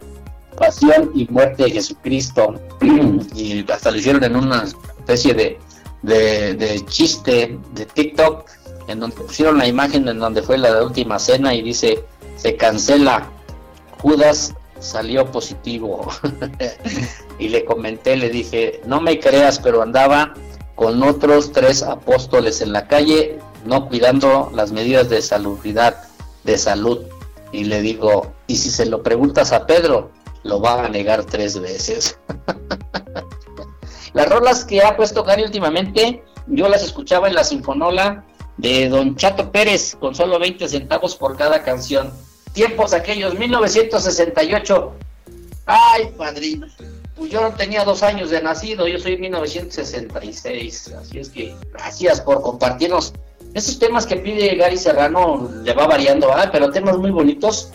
pasión y muerte de Jesucristo. [CLEARS THROAT] y hasta lo hicieron en una especie de, de, chiste de TikTok, en donde pusieron la imagen en donde fue la última cena y dice, se cancela, Judas salió positivo. [LAUGHS] y le comenté, le dije, no me creas, pero andaba con otros tres apóstoles en la calle, no cuidando las medidas de salubridad, de salud. Y le digo, ¿y si se lo preguntas a Pedro? lo va a negar tres veces. [LAUGHS] las rolas que ha puesto Gary últimamente, yo las escuchaba en la Sinfonola de Don Chato Pérez, con solo 20 centavos por cada canción. Tiempos aquellos, 1968. Ay, padrino. Pues yo no tenía dos años de nacido, yo soy 1966. Así es que gracias por compartirnos. Esos temas que pide Gary Serrano le va variando, pero temas muy bonitos.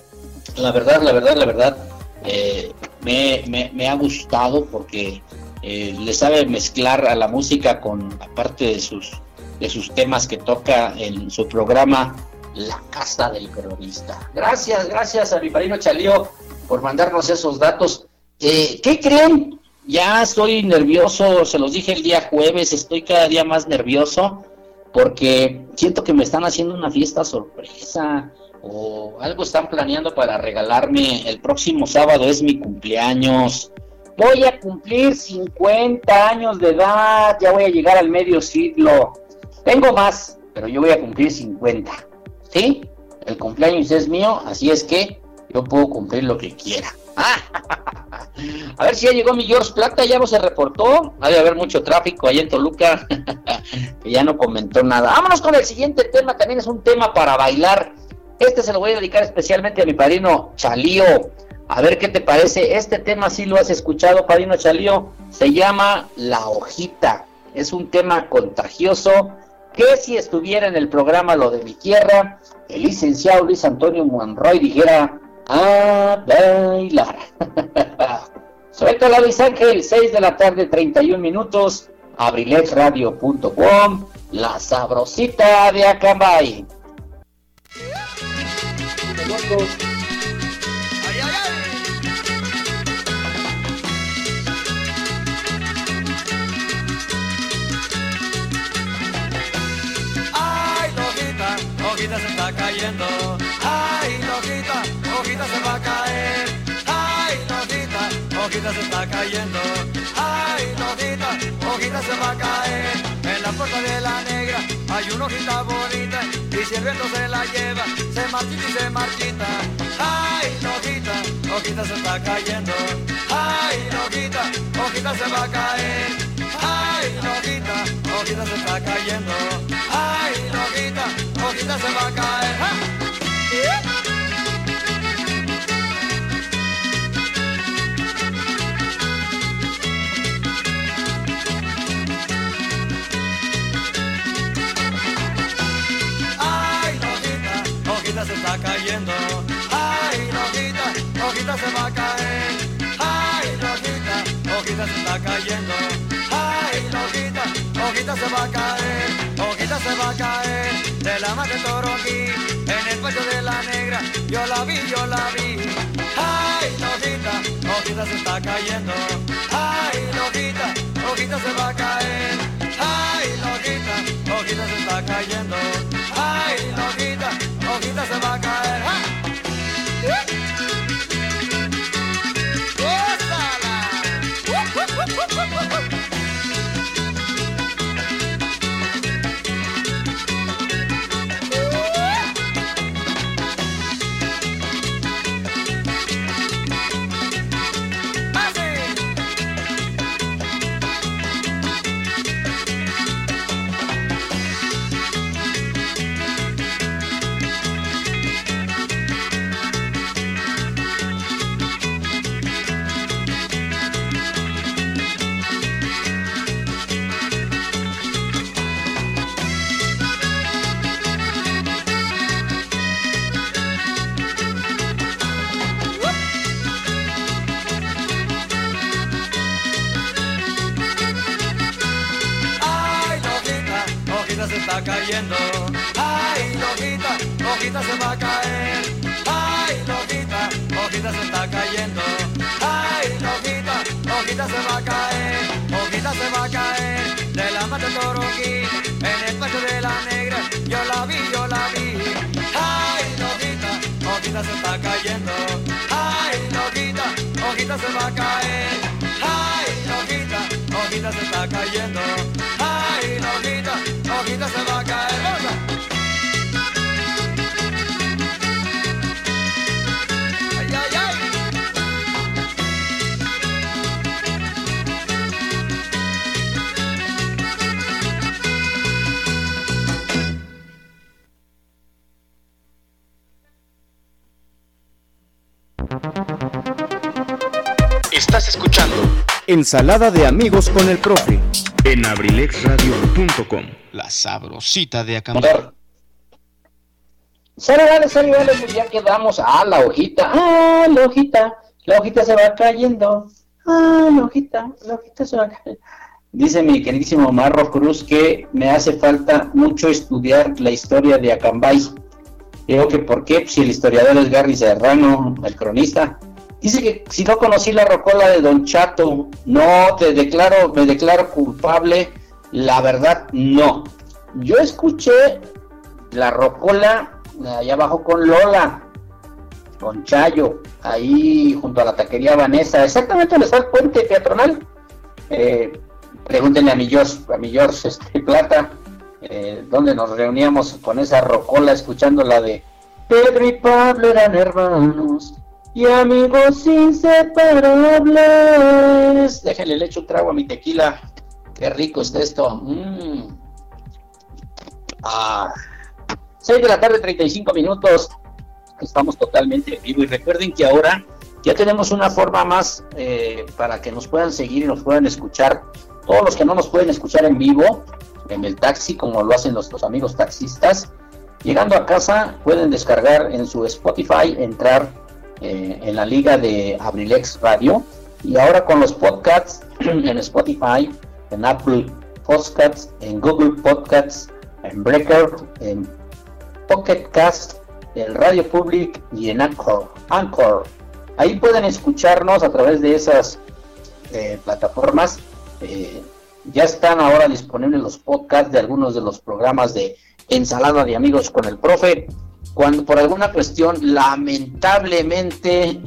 La verdad, la verdad, la verdad eh, me, ha gustado porque eh, le sabe mezclar a la música con aparte de sus de sus temas que toca en su programa La Casa del Cronista. Gracias, gracias a mi parino Chalío por mandarnos esos datos. Eh, ¿Qué creen? Ya estoy nervioso, se los dije el día jueves, estoy cada día más nervioso porque siento que me están haciendo una fiesta sorpresa o algo están planeando para regalarme. El próximo sábado es mi cumpleaños. Voy a cumplir 50 años de edad, ya voy a llegar al medio siglo. Tengo más, pero yo voy a cumplir 50. ¿Sí? El cumpleaños es mío, así es que yo puedo cumplir lo que quiera. [LAUGHS] a ver si ya llegó mi George Plata, ya no se reportó. Ha de haber mucho tráfico ahí en Toluca, [LAUGHS] que ya no comentó nada. Vámonos con el siguiente tema, también es un tema para bailar este se lo voy a dedicar especialmente a mi padrino Chalío. A ver qué te parece. Este tema sí lo has escuchado, padrino Chalío. Se llama La hojita. Es un tema contagioso que si estuviera en el programa Lo de mi tierra, el licenciado Luis Antonio Monroy dijera a bailar. [LAUGHS] Suelta la Luis Ángel, 6 de la tarde, 31 minutos. Abrilexradio.com, la sabrosita de Acambay. Hojita se está cayendo. Ay, lojita, hojita se va a caer. Ay, lojita, hojita se está cayendo. Ay, lojita, hojita se va a caer. En la puerta de la negra hay una hojita bonita y si el viento se la lleva, se marchita y se marchita. Ay, hojita, hojita se está cayendo. Ay, hojita, hojita se va a caer. Ay, hojita, hojita se está cayendo. Ay, hojita, hojita se va a caer. se está cayendo. Ay, hojita, hojita se va a caer. Ay, hojita, hojita se está cayendo. Ay, hojita, hojita se va a caer. Hojita se va a caer. De la madre toro aquí, en el pecho de la negra. Yo la vi, yo la vi. Ay, hojita, hojita se está cayendo. Ay, hojita, hojita se va a caer. Ay, hojita, hojita se está cayendo. Ay, hojita, hojita se va a caer. Cayendo. Ay, hojita, hojita se va a caer. Ay, hojita, hojita se está cayendo. Ay, hojita, hojita se va a caer. Hojita se va a caer de la mata aquí en el pecho de la negra. Yo la vi, yo la vi. Ay, hojita, hojita se está cayendo. Ay, hojita, hojita se va a caer. Ay, hojita, hojita se está cayendo. Ay, la hojita, hojita se va a caer. Estás Ensalada de amigos con el profe. en abrilexradio.com. La sabrosita de acampar. Sale, vale, sale, vale, pues ya quedamos. Ah, la hojita, ah, la hojita, la hojita se va cayendo. Ah, la hojita, la hojita se va cayendo. Dice mi queridísimo Marro Cruz que me hace falta mucho estudiar la historia de Acambay. Digo que por qué, si el historiador es Gary Serrano, el cronista. Dice que si no conocí la rocola de Don Chato, no, te declaro, me declaro culpable. La verdad, no. Yo escuché la rocola allá abajo con Lola, con Chayo, ahí junto a la taquería Vanessa, exactamente donde está el puente peatonal. Eh, pregúntenle a mi George, a mi George este, [LAUGHS] Plata, eh, donde nos reuníamos con esa rocola escuchando la de Pedro y Pablo eran hermanos y amigos inseparables. Déjenle le echo un trago a mi tequila. Qué rico está esto. Mm. Ah. 6 de la tarde, 35 minutos. Estamos totalmente en vivo. Y recuerden que ahora ya tenemos una forma más eh, para que nos puedan seguir y nos puedan escuchar. Todos los que no nos pueden escuchar en vivo, en el taxi, como lo hacen nuestros amigos taxistas, llegando a casa pueden descargar en su Spotify, entrar eh, en la liga de Abrilex Radio. Y ahora con los podcasts [CLEARS THROAT] en Spotify, en Apple Podcasts, en Google Podcasts, en Breaker, en Pocket Cast, en Radio Public y en Anchor. Anchor. Ahí pueden escucharnos a través de esas eh, plataformas. Eh, ya están ahora disponibles los podcasts de algunos de los programas de Ensalada de Amigos con el Profe. Cuando por alguna cuestión, lamentablemente,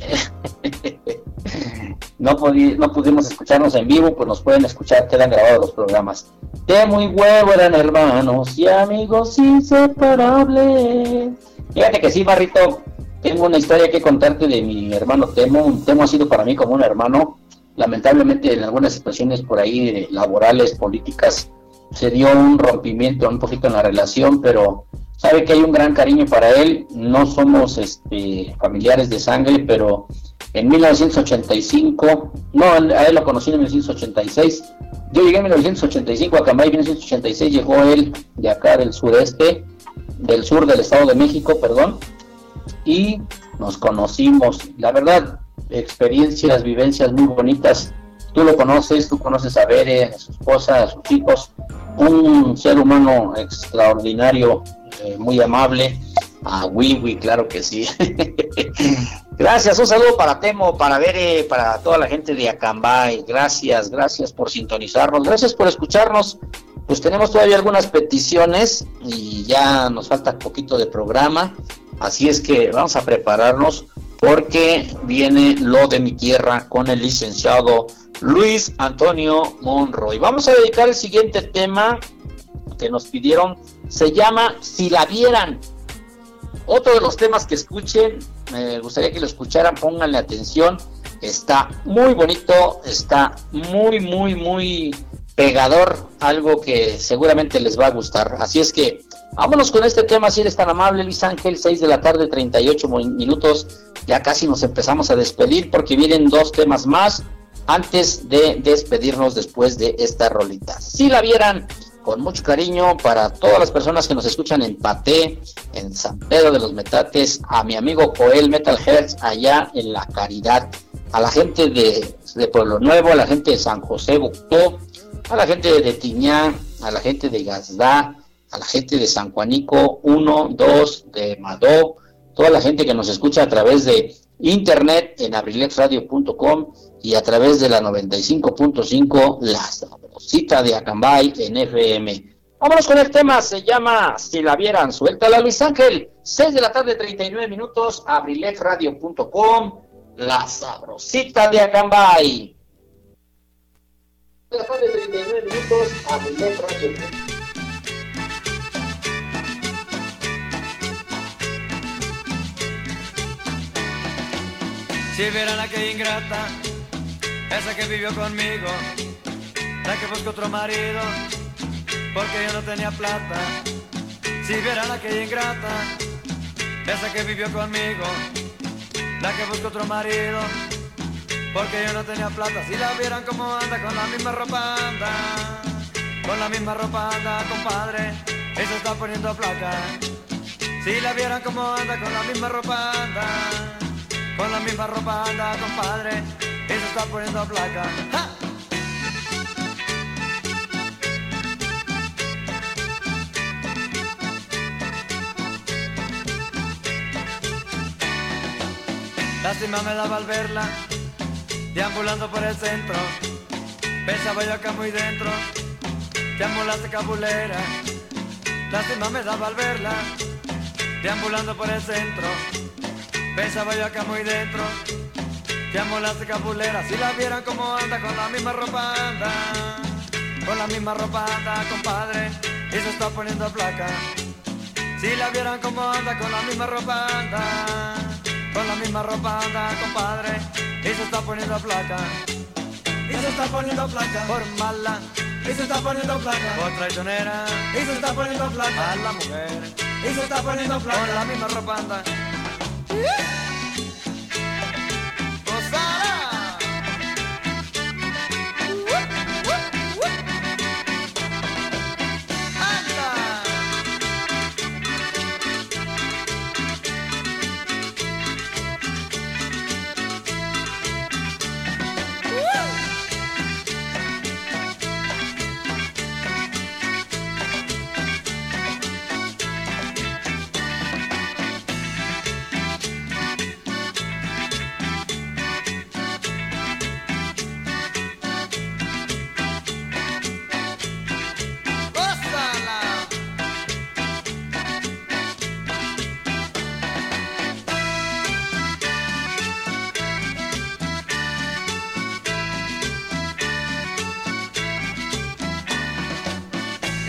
[LAUGHS] no, no pudimos escucharnos en vivo, pues nos pueden escuchar, quedan grabados los programas. De muy huevo eran hermanos y amigos inseparables. Fíjate que sí, Barrito, tengo una historia que contarte de mi hermano Temo. Temo ha sido para mí como un hermano. Lamentablemente en algunas situaciones por ahí eh, laborales, políticas, se dio un rompimiento un poquito en la relación, pero sabe que hay un gran cariño para él. No somos este, familiares de sangre, pero en 1985, no, a él lo conocí en 1986. Yo llegué en 1985 a Cambay, en 1986 llegó él de acá del sureste, del sur del Estado de México, perdón, y nos conocimos. La verdad, experiencias, vivencias muy bonitas. Tú lo conoces, tú conoces a Bere, a su esposa, a sus hijos, un ser humano extraordinario, eh, muy amable. A Wiwi, claro que sí. [LAUGHS] gracias, un saludo para Temo, para Bere, para toda la gente de Acambay. Gracias, gracias por sintonizarnos, gracias por escucharnos. Pues tenemos todavía algunas peticiones y ya nos falta poquito de programa. Así es que vamos a prepararnos porque viene lo de mi tierra con el licenciado Luis Antonio Monroy. Vamos a dedicar el siguiente tema que nos pidieron, se llama Si la vieran. Otro de los temas que escuchen, me gustaría que lo escucharan, pónganle atención, está muy bonito, está muy, muy, muy pegador, algo que seguramente les va a gustar. Así es que vámonos con este tema, si eres tan amable, Luis Ángel, 6 de la tarde, 38 minutos, ya casi nos empezamos a despedir porque vienen dos temas más antes de despedirnos después de esta rolita. Si la vieran, con mucho cariño para todas las personas que nos escuchan en Paté, en San Pedro de los Metates, a mi amigo Joel Metal Hertz allá en La Caridad, a la gente de, de Pueblo Nuevo, a la gente de San José Buctó, a la gente de Tiñá, a la gente de Gazdá, a la gente de San Juanico 1, 2, de Madó, toda la gente que nos escucha a través de internet en abrilexradio.com y a través de la 95.5 La cita de Acambay en FM. Vámonos con el tema, se llama Si la vieran, suelta la Luis Ángel, 6 de la tarde, 39 minutos, abrilexradio.com, La sabrosita de Acambay. De la tarde, 39 minutos, abrilexradio.com. Si vieran aquella ingrata, esa que vivió conmigo, la que buscó otro marido, porque yo no tenía plata. Si vieran a aquella ingrata, esa que vivió conmigo, la que buscó otro marido, porque yo no tenía plata. Si la vieran como anda, con la misma ropa anda, con la misma ropa anda, compadre, se está poniendo placa. Si la vieran como anda, con la misma ropa anda. Con la misma ropa anda, compadre, se está poniendo placa. ¡Ja! Lástima me daba al verla, deambulando por el centro. Pensaba yo acá muy dentro, deambulaste cabulera. Lástima me daba al verla, deambulando por el centro. Pensaba yo acá muy dentro, llamo las capuleras, si la vieran como anda, con la misma ropa anda, con la misma ropa anda, compadre, y se está poniendo placa. Si la vieran como anda, con la misma ropa anda, con la misma ropa anda, compadre, y se está poniendo placa. Y se está poniendo placa por mala, y se está poniendo placa por traicionera, y se está poniendo placa a la mujer, y se está poniendo placa con la misma ropa anda. [LAUGHS]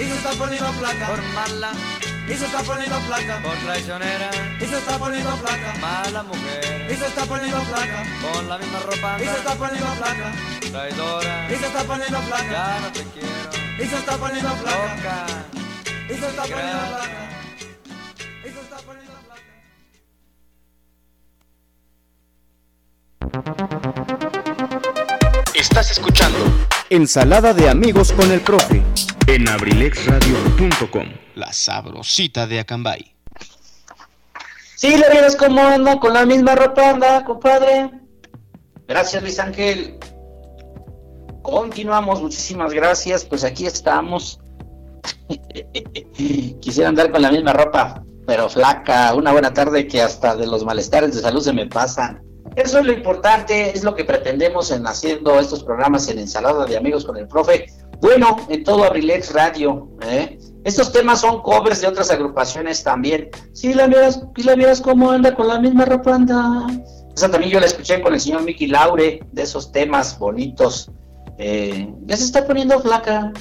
Y se está poniendo placa por mala. Y se está poniendo placa por traicionera. Y se está poniendo placa mala mujer. Y se está poniendo placa con la misma ropa. Y se está poniendo placa traidora. Y se está poniendo placa ya no te quiero. Y se está poniendo placa Loca. Y se está poniendo placa. Y se está poniendo placa. Estás escuchando Ensalada de amigos con el profe en abrilexradio.com. La sabrosita de Acambay. Sí, le vieras cómo anda con la misma ropa, anda, compadre. Gracias, Luis Ángel. Continuamos, muchísimas gracias. Pues aquí estamos. [LAUGHS] Quisiera andar con la misma ropa, pero flaca. Una buena tarde que hasta de los malestares de salud se me pasan. Eso es lo importante, es lo que pretendemos en haciendo estos programas en Ensalada de Amigos con el Profe. Bueno, en todo Abrilex Radio. ¿eh? Estos temas son covers de otras agrupaciones también. Si la vieras, si la vieras cómo anda con la misma ropa. Esa también yo la escuché con el señor Mickey Laure, de esos temas bonitos. Eh, ya se está poniendo flaca.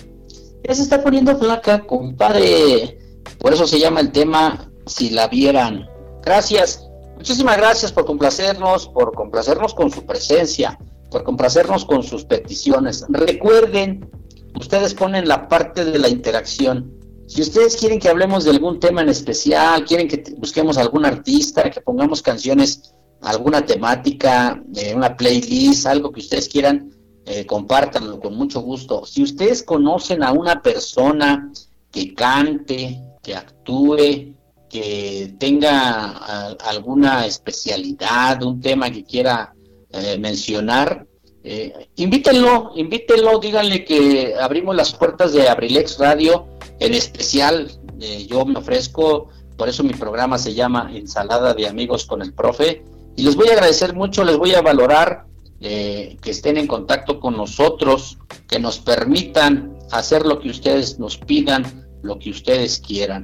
Ya se está poniendo flaca, compadre. Por eso se llama el tema Si la vieran. Gracias. Muchísimas gracias por complacernos, por complacernos con su presencia, por complacernos con sus peticiones. Recuerden, ustedes ponen la parte de la interacción. Si ustedes quieren que hablemos de algún tema en especial, quieren que busquemos algún artista, que pongamos canciones, alguna temática, eh, una playlist, algo que ustedes quieran, eh, compártanlo con mucho gusto. Si ustedes conocen a una persona que cante, que actúe, que tenga a, alguna especialidad, un tema que quiera eh, mencionar, eh, invítenlo, invítenlo, díganle que abrimos las puertas de Abrilex Radio, en especial eh, yo me ofrezco, por eso mi programa se llama Ensalada de Amigos con el Profe, y les voy a agradecer mucho, les voy a valorar eh, que estén en contacto con nosotros, que nos permitan hacer lo que ustedes nos pidan, lo que ustedes quieran.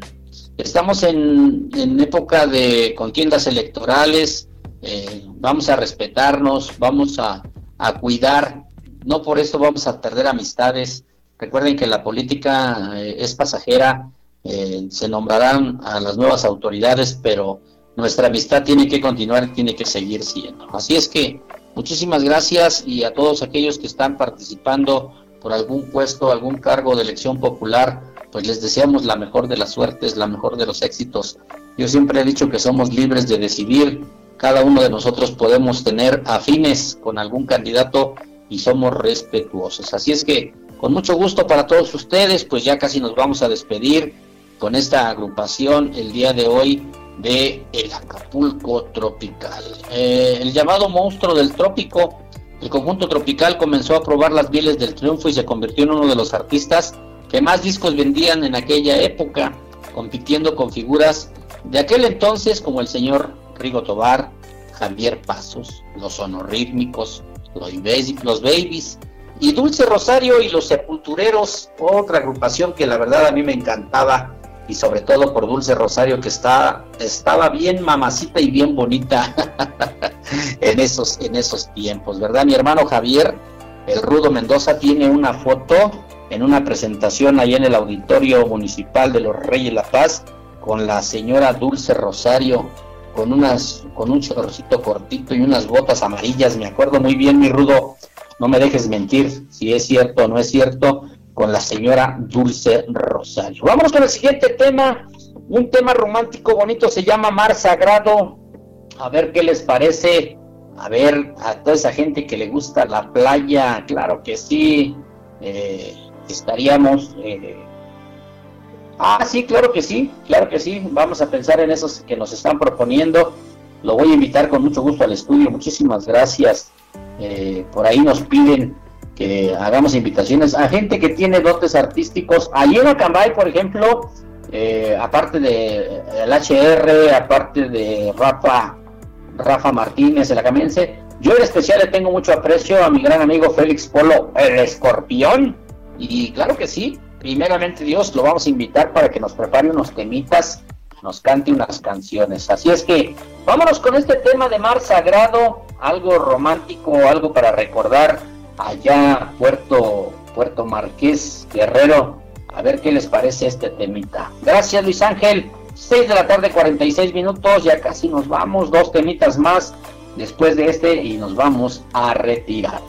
Estamos en, época de contiendas electorales, vamos a respetarnos, vamos a, cuidar, no por eso vamos a perder amistades. Recuerden que la política eh, es pasajera, se nombrarán a las nuevas autoridades, pero nuestra amistad tiene que continuar, tiene que seguir siendo. Así es que muchísimas gracias y a todos aquellos que están participando por algún puesto, algún cargo de elección popular, pues les deseamos la mejor de las suertes, la mejor de los éxitos. Yo siempre he dicho que somos libres de decidir, cada uno de nosotros podemos tener afines con algún candidato y somos respetuosos. Así es que con mucho gusto para todos ustedes, pues ya casi nos vamos a despedir con esta agrupación el día de hoy de el Acapulco Tropical. Eh, el llamado monstruo del trópico, el conjunto tropical comenzó a probar las mieles del triunfo y se convirtió en uno de los artistas que más discos vendían en aquella época, compitiendo con figuras de aquel entonces como el señor Rigo Tobar, Javier Pasos, los sonorítmicos, los, los Babies y Dulce Rosario y los Sepultureros, otra agrupación que la verdad a mí me encantaba y sobre todo por Dulce Rosario que está estaba bien mamacita y bien bonita [LAUGHS] en esos en esos tiempos, ¿verdad? Mi hermano Javier, el Rudo Mendoza tiene una foto en una presentación ahí en el auditorio municipal de los Reyes La Paz con la señora Dulce Rosario con unas con un chorrocito cortito y unas botas amarillas, me acuerdo muy bien mi Rudo, no me dejes mentir si es cierto o no es cierto con la señora Dulce Rosario. Vamos con el siguiente tema, un tema romántico bonito, se llama Mar Sagrado. A ver qué les parece. A ver, a toda esa gente que le gusta la playa, claro que sí, eh, estaríamos... Eh, ah, sí, claro que sí, claro que sí, vamos a pensar en esos que nos están proponiendo. Lo voy a invitar con mucho gusto al estudio, muchísimas gracias. Eh, por ahí nos piden que hagamos invitaciones a gente que tiene dotes artísticos. Allí en Acambay, por ejemplo, eh, aparte de HR, aparte de Rafa, Rafa Martínez, el acamense, yo en especial le tengo mucho aprecio a mi gran amigo Félix Polo, el escorpión. Y claro que sí, primeramente Dios, lo vamos a invitar para que nos prepare unos temitas, nos cante unas canciones. Así es que vámonos con este tema de mar sagrado, algo romántico, algo para recordar allá Puerto, Puerto Marqués, Guerrero. A ver qué les parece este temita. Gracias Luis Ángel. 6 de la tarde, 46 minutos. Ya casi nos vamos. Dos temitas más después de este y nos vamos a retirar.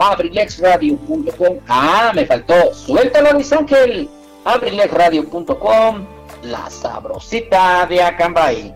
Abrilexradio.com. Ah, me faltó. Suéltalo Luis Ángel. Abrilexradio.com. La sabrosita de Acambay.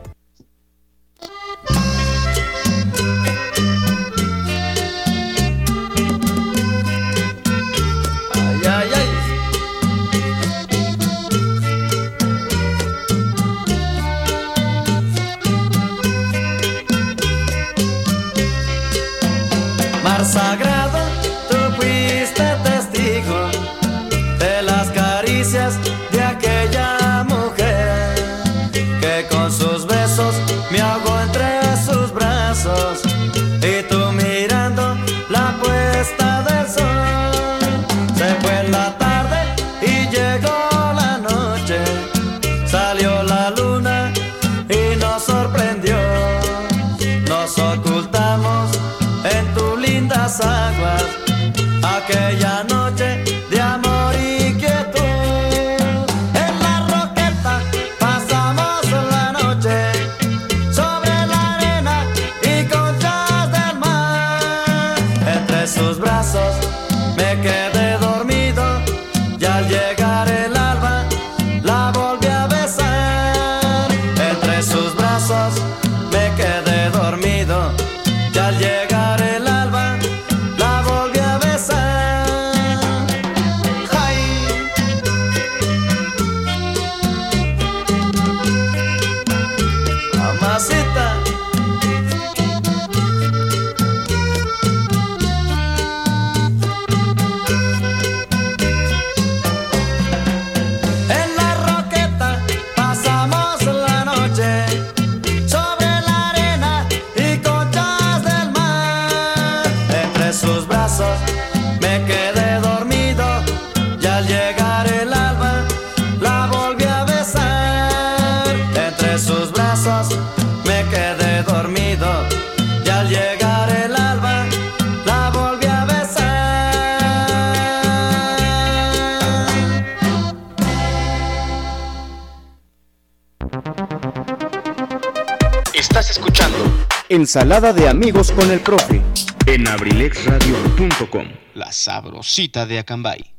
Escuchando Ensalada de amigos con el profe en abrilexradio.com. La sabrosita de Acambay.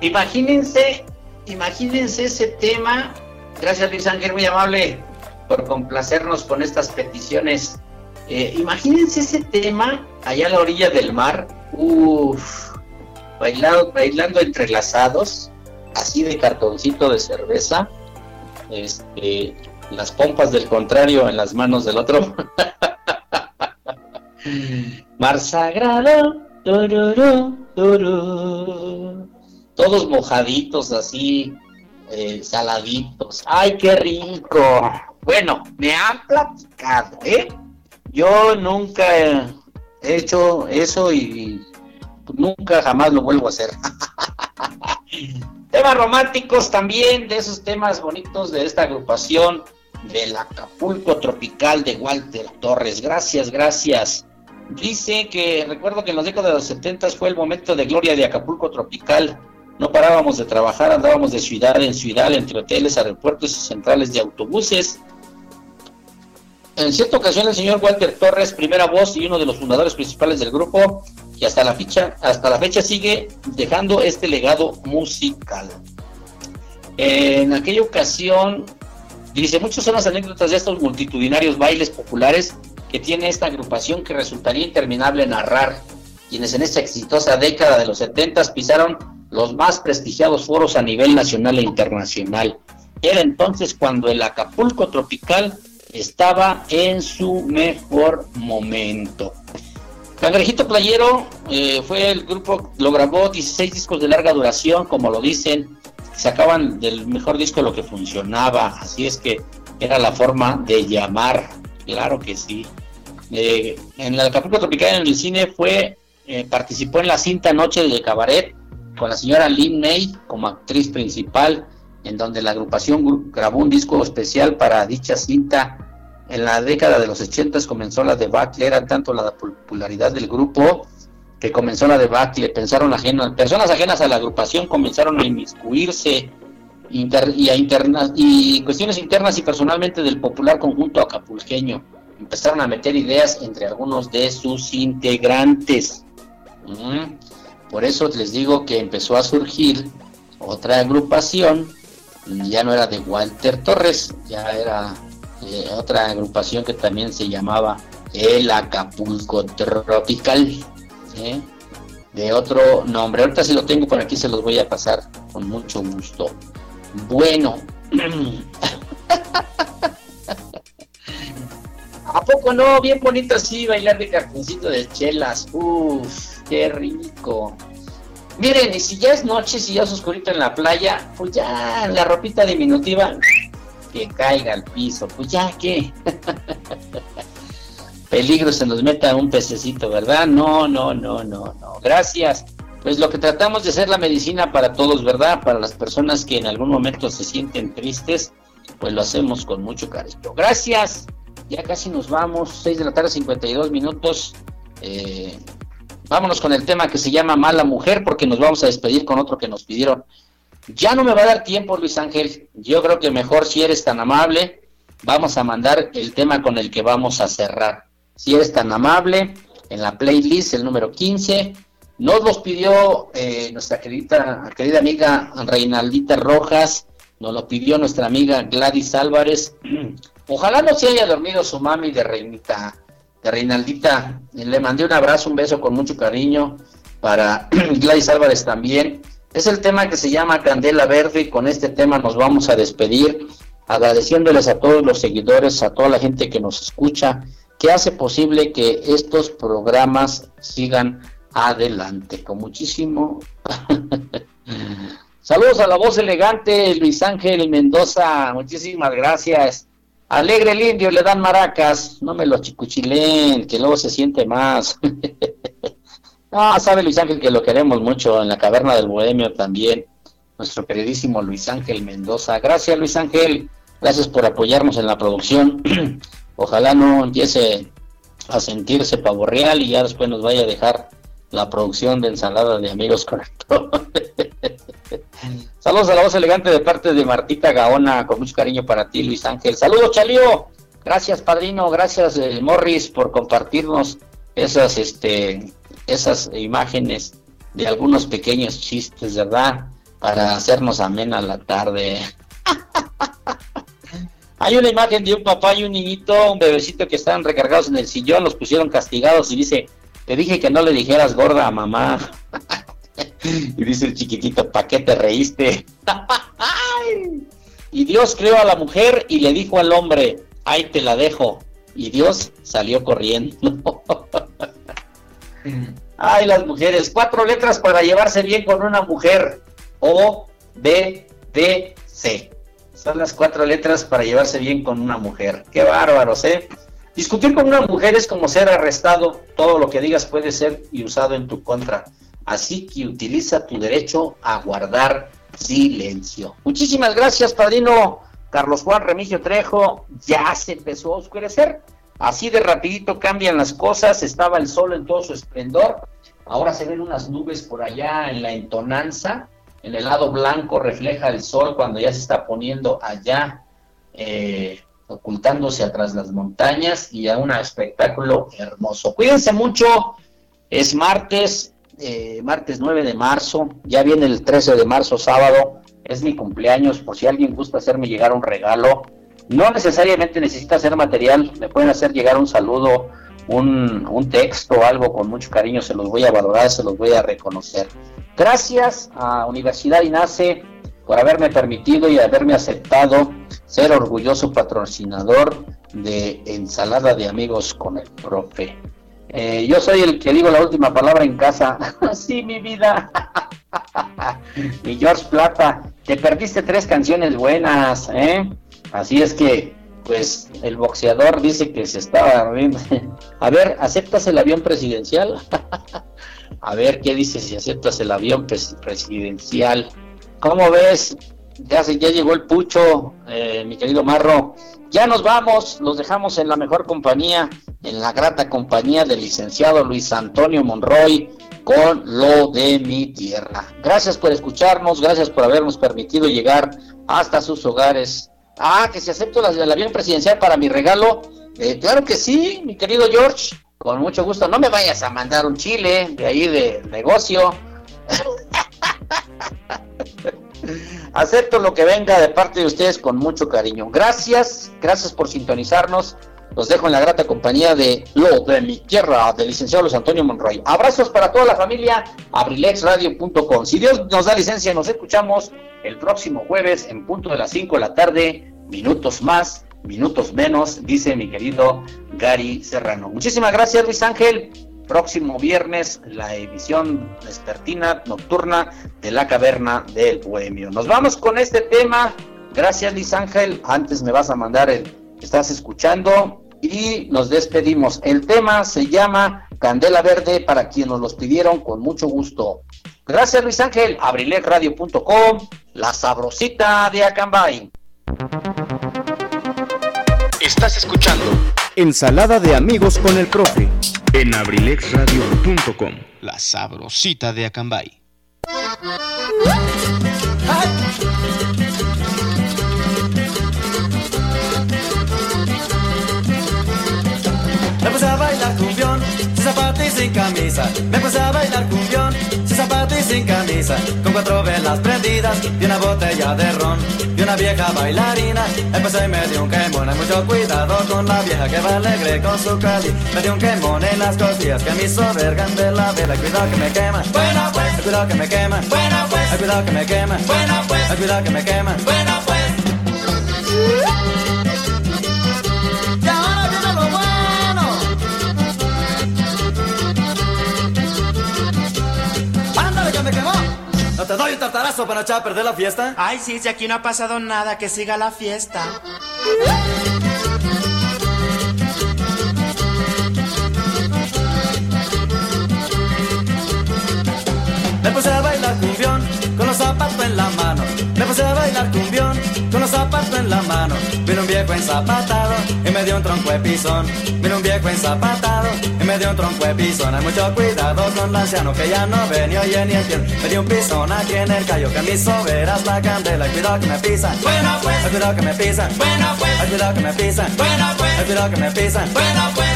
Imagínense, imagínense ese tema. Gracias Luis Ángel, muy amable por complacernos con estas peticiones. Eh, imagínense ese tema allá a la orilla del mar, uff, bailando, bailando entrelazados, así de cartoncito de cerveza, este, las pompas del contrario en las manos del otro. [LAUGHS] Mar sagrado, todos mojaditos así, eh, saladitos. ¡Ay, qué rico! Bueno, me han platicado, ¿eh? Yo nunca he hecho eso y nunca jamás lo vuelvo a hacer. [LAUGHS] temas románticos también, de esos temas bonitos de esta agrupación del Acapulco Tropical de Walter Torres. Gracias, gracias. Dice que recuerdo que en los décadas de los 70 fue el momento de gloria de Acapulco Tropical. No parábamos de trabajar, andábamos de ciudad en ciudad, entre hoteles, aeropuertos y centrales de autobuses. En cierta ocasión el señor Walter Torres, primera voz y uno de los fundadores principales del grupo, y hasta la fecha, hasta la fecha sigue dejando este legado musical. En aquella ocasión, dice, muchas son las anécdotas de estos multitudinarios bailes populares que tiene esta agrupación que resultaría interminable narrar, quienes en esta exitosa década de los 70 pisaron los más prestigiados foros a nivel nacional e internacional. Era entonces cuando el Acapulco Tropical estaba en su mejor momento. Cangrejito Playero eh, fue el grupo, lo grabó 16 discos de larga duración, como lo dicen, sacaban del mejor disco lo que funcionaba, así es que era la forma de llamar, claro que sí. Eh, en el Acapulco Tropical en el cine fue, eh, participó en la cinta Noche de Cabaret con la señora Lynn May como actriz principal, en donde la agrupación grabó un disco especial para dicha cinta. En la década de los 80 comenzó la debacle, era tanto la popularidad del grupo que comenzó la debacle, pensaron ajenas, personas ajenas a la agrupación comenzaron a inmiscuirse y, a interna, y cuestiones internas y personalmente del popular conjunto acapulqueño. Empezaron a meter ideas entre algunos de sus integrantes. Mm. Por eso les digo que empezó a surgir otra agrupación, ya no era de Walter Torres, ya era eh, otra agrupación que también se llamaba El Acapulco Tropical, de otro nombre. Ahorita si lo tengo por aquí se los voy a pasar con mucho gusto. Bueno. [LAUGHS] ¿A poco no? Bien bonito así bailar de cartoncito de chelas. Uf qué rico. Miren, y si ya es noche, si ya es oscurito en la playa, pues ya la ropita diminutiva que caiga al piso, pues ya qué. [LAUGHS] Peligro se nos meta un pececito, ¿verdad? No, no, no, no, no. Gracias. Pues lo que tratamos de hacer la medicina para todos, ¿verdad? Para las personas que en algún momento se sienten tristes, pues lo hacemos con mucho cariño. Gracias. Ya casi nos vamos, 6 de la tarde, 52 minutos. Eh, Vámonos con el tema que se llama Mala Mujer, porque nos vamos a despedir con otro que nos pidieron. Ya no me va a dar tiempo, Luis Ángel. Yo creo que mejor si eres tan amable, vamos a mandar el tema con el que vamos a cerrar. Si eres tan amable, en la playlist, el número 15, nos los pidió eh, nuestra querida, querida amiga Reinaldita Rojas, nos lo pidió nuestra amiga Gladys Álvarez. [CLEARS THROAT] Ojalá no se haya dormido su mami de Reinita de Reinaldita. Le mandé un abrazo, un beso con mucho cariño para [CLEARS THROAT] Gladys Álvarez también. Es el tema que se llama Candela Verde y con este tema nos vamos a despedir agradeciéndoles a todos los seguidores, a toda la gente que nos escucha, que hace posible que estos programas sigan adelante. Con muchísimo. [LAUGHS] Saludos a la voz elegante, Luis Ángel Mendoza. Muchísimas gracias. Alegre el indio, le dan maracas, no me lo chicuchilen, que luego se siente más. [LAUGHS] Ah, sabe Luis Ángel que lo queremos mucho en la caverna del Bohemio también. Nuestro queridísimo Luis Ángel Mendoza. Gracias Luis Ángel. Gracias por apoyarnos en la producción. [CLEARS THROAT] Ojalá no empiece a sentirse pavo real y ya después nos vaya a dejar la producción de ensalada de amigos con [LAUGHS] Saludos a la voz elegante de parte de Martita Gaona, con mucho cariño para ti, Luis Ángel. Saludos, Chalío. Gracias, padrino. Gracias, eh, Morris, por compartirnos esas, este, esas imágenes de algunos pequeños chistes, ¿verdad? Para hacernos amena la tarde. [LAUGHS] Hay una imagen de un papá y un niñito, un bebecito que estaban recargados en el sillón, los pusieron castigados y dice, te dije que no le dijeras gorda a mamá. [LAUGHS] y dice el chiquitito, ¿para qué te reíste? [LAUGHS] y Dios creó a la mujer y le dijo al hombre, ahí te la dejo. Y Dios salió corriendo. [LAUGHS] Ay, las mujeres, cuatro letras para llevarse bien con una mujer. O, B, D, C. Son las cuatro letras para llevarse bien con una mujer. Qué bárbaros, ¿eh? Discutir con una mujer es como ser arrestado. Todo lo que digas puede ser y usado en tu contra. Así que utiliza tu derecho a guardar silencio. Muchísimas gracias, padrino Carlos Juan Remigio Trejo. Ya se empezó a oscurecer. Así de rapidito cambian las cosas. Estaba el sol en todo su esplendor. Ahora se ven unas nubes por allá en la entonanza en el lado blanco refleja el sol cuando ya se está poniendo allá, eh, ocultándose atrás las montañas y a un espectáculo hermoso. Cuídense mucho, es martes, eh, martes 9 de marzo, ya viene el 13 de marzo, sábado, es mi cumpleaños, por si alguien gusta hacerme llegar un regalo, no necesariamente necesita hacer material, me pueden hacer llegar un saludo, un, un texto o algo con mucho cariño, se los voy a valorar, se los voy a reconocer. Gracias a Universidad INACE por haberme permitido y haberme aceptado ser orgulloso patrocinador de Ensalada de Amigos con el Profe. Eh, yo soy el que digo la última palabra en casa. [LAUGHS] sí, mi vida. [LAUGHS] y George Plata, te perdiste tres canciones buenas, ¿eh? Así es que, pues, el boxeador dice que se estaba... [LAUGHS] A ver, ¿aceptas el avión presidencial? [LAUGHS] A ver qué dices si aceptas el avión presidencial. ¿Cómo ves? Ya, ya llegó el pucho, eh, mi querido Marro. Ya nos vamos, los dejamos en la mejor compañía, en la grata compañía del licenciado Luis Antonio Monroy con lo de mi tierra. Gracias por escucharnos, gracias por habernos permitido llegar hasta sus hogares. Ah, que si acepto el avión presidencial para mi regalo. Eh, claro que sí, mi querido George. Con mucho gusto. No me vayas a mandar un chile de ahí de negocio. [LAUGHS] Acepto lo que venga de parte de ustedes con mucho cariño. Gracias, gracias por sintonizarnos. Los dejo en la grata compañía de Lo de mi tierra, del licenciado Luis Antonio Monroy. Abrazos para toda la familia, abrilexradio.com. Si Dios nos da licencia, nos escuchamos el próximo jueves en punto de las 5 de la tarde, minutos más minutos menos, dice mi querido Gary Serrano. Muchísimas gracias, Luis Ángel. Próximo viernes, la emisión vespertina nocturna de la caverna del bohemio. Nos vamos con este tema. Gracias, Luis Ángel. Antes me vas a mandar el estás escuchando y nos despedimos. El tema se llama Candela Verde para quienes nos los pidieron con mucho gusto. Gracias, Luis Ángel. Abrileradio.com, la sabrosita de Acambay. Estás escuchando Ensalada de amigos con el profe en abrilexradio.com. La sabrosita de Acambay. Me puse a bailar cumbión, sin zapatos y sin camisa. Me puse a bailar cumbión, sin zapatos y sin camisa. Con cuatro velas prendidas y una botella de ron. Una vieja bailarina. Empecé y me dio un quemón. Hay mucho cuidado con la vieja que va alegre con su cali. Me dio un quemón en las costillas que me hizo vergan de la vela. Cuidado que me quema. Buena pues. Cuidado que me quema. Buena pues. Cuidado que me quema. Buena pues. Cuidado que me quema. Buena pues. ¿No te doy un tartarazo para echar a perder la fiesta? Ay, sí, si aquí no ha pasado nada, que siga la fiesta. Me puse a bailar cumbión con los zapatos en la mano. Zapatos en la mano. Vino un viejo enzapatado y me dio un tronco de pisón. Vino un viejo enzapatado y me dio un tronco de pisón. Hay mucho cuidado con los anciano que ya no ve ni oye ni entiende. Me dio un pisón aquí en el callo que mis soberas la candela. Cuidado que me pisan. Bueno pues. Cuidado que me pisan. Bueno pues. Cuidado que me pisan. Bueno pues. Cuidado que me pisan. Bueno pues.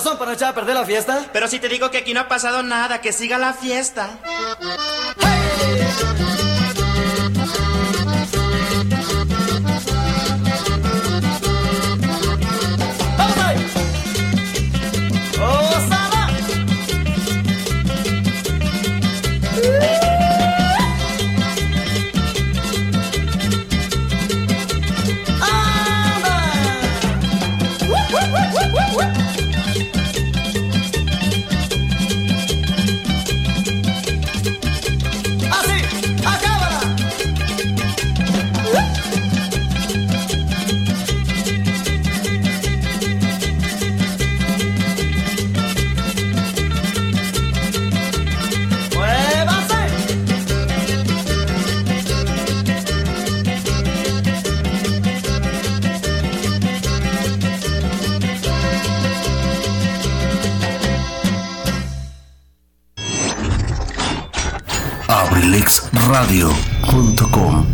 Pescozón para echar a perder la fiesta? Pero si te digo que aquí no ha pasado nada, que siga la fiesta. ¡Vamos abrilexradio.com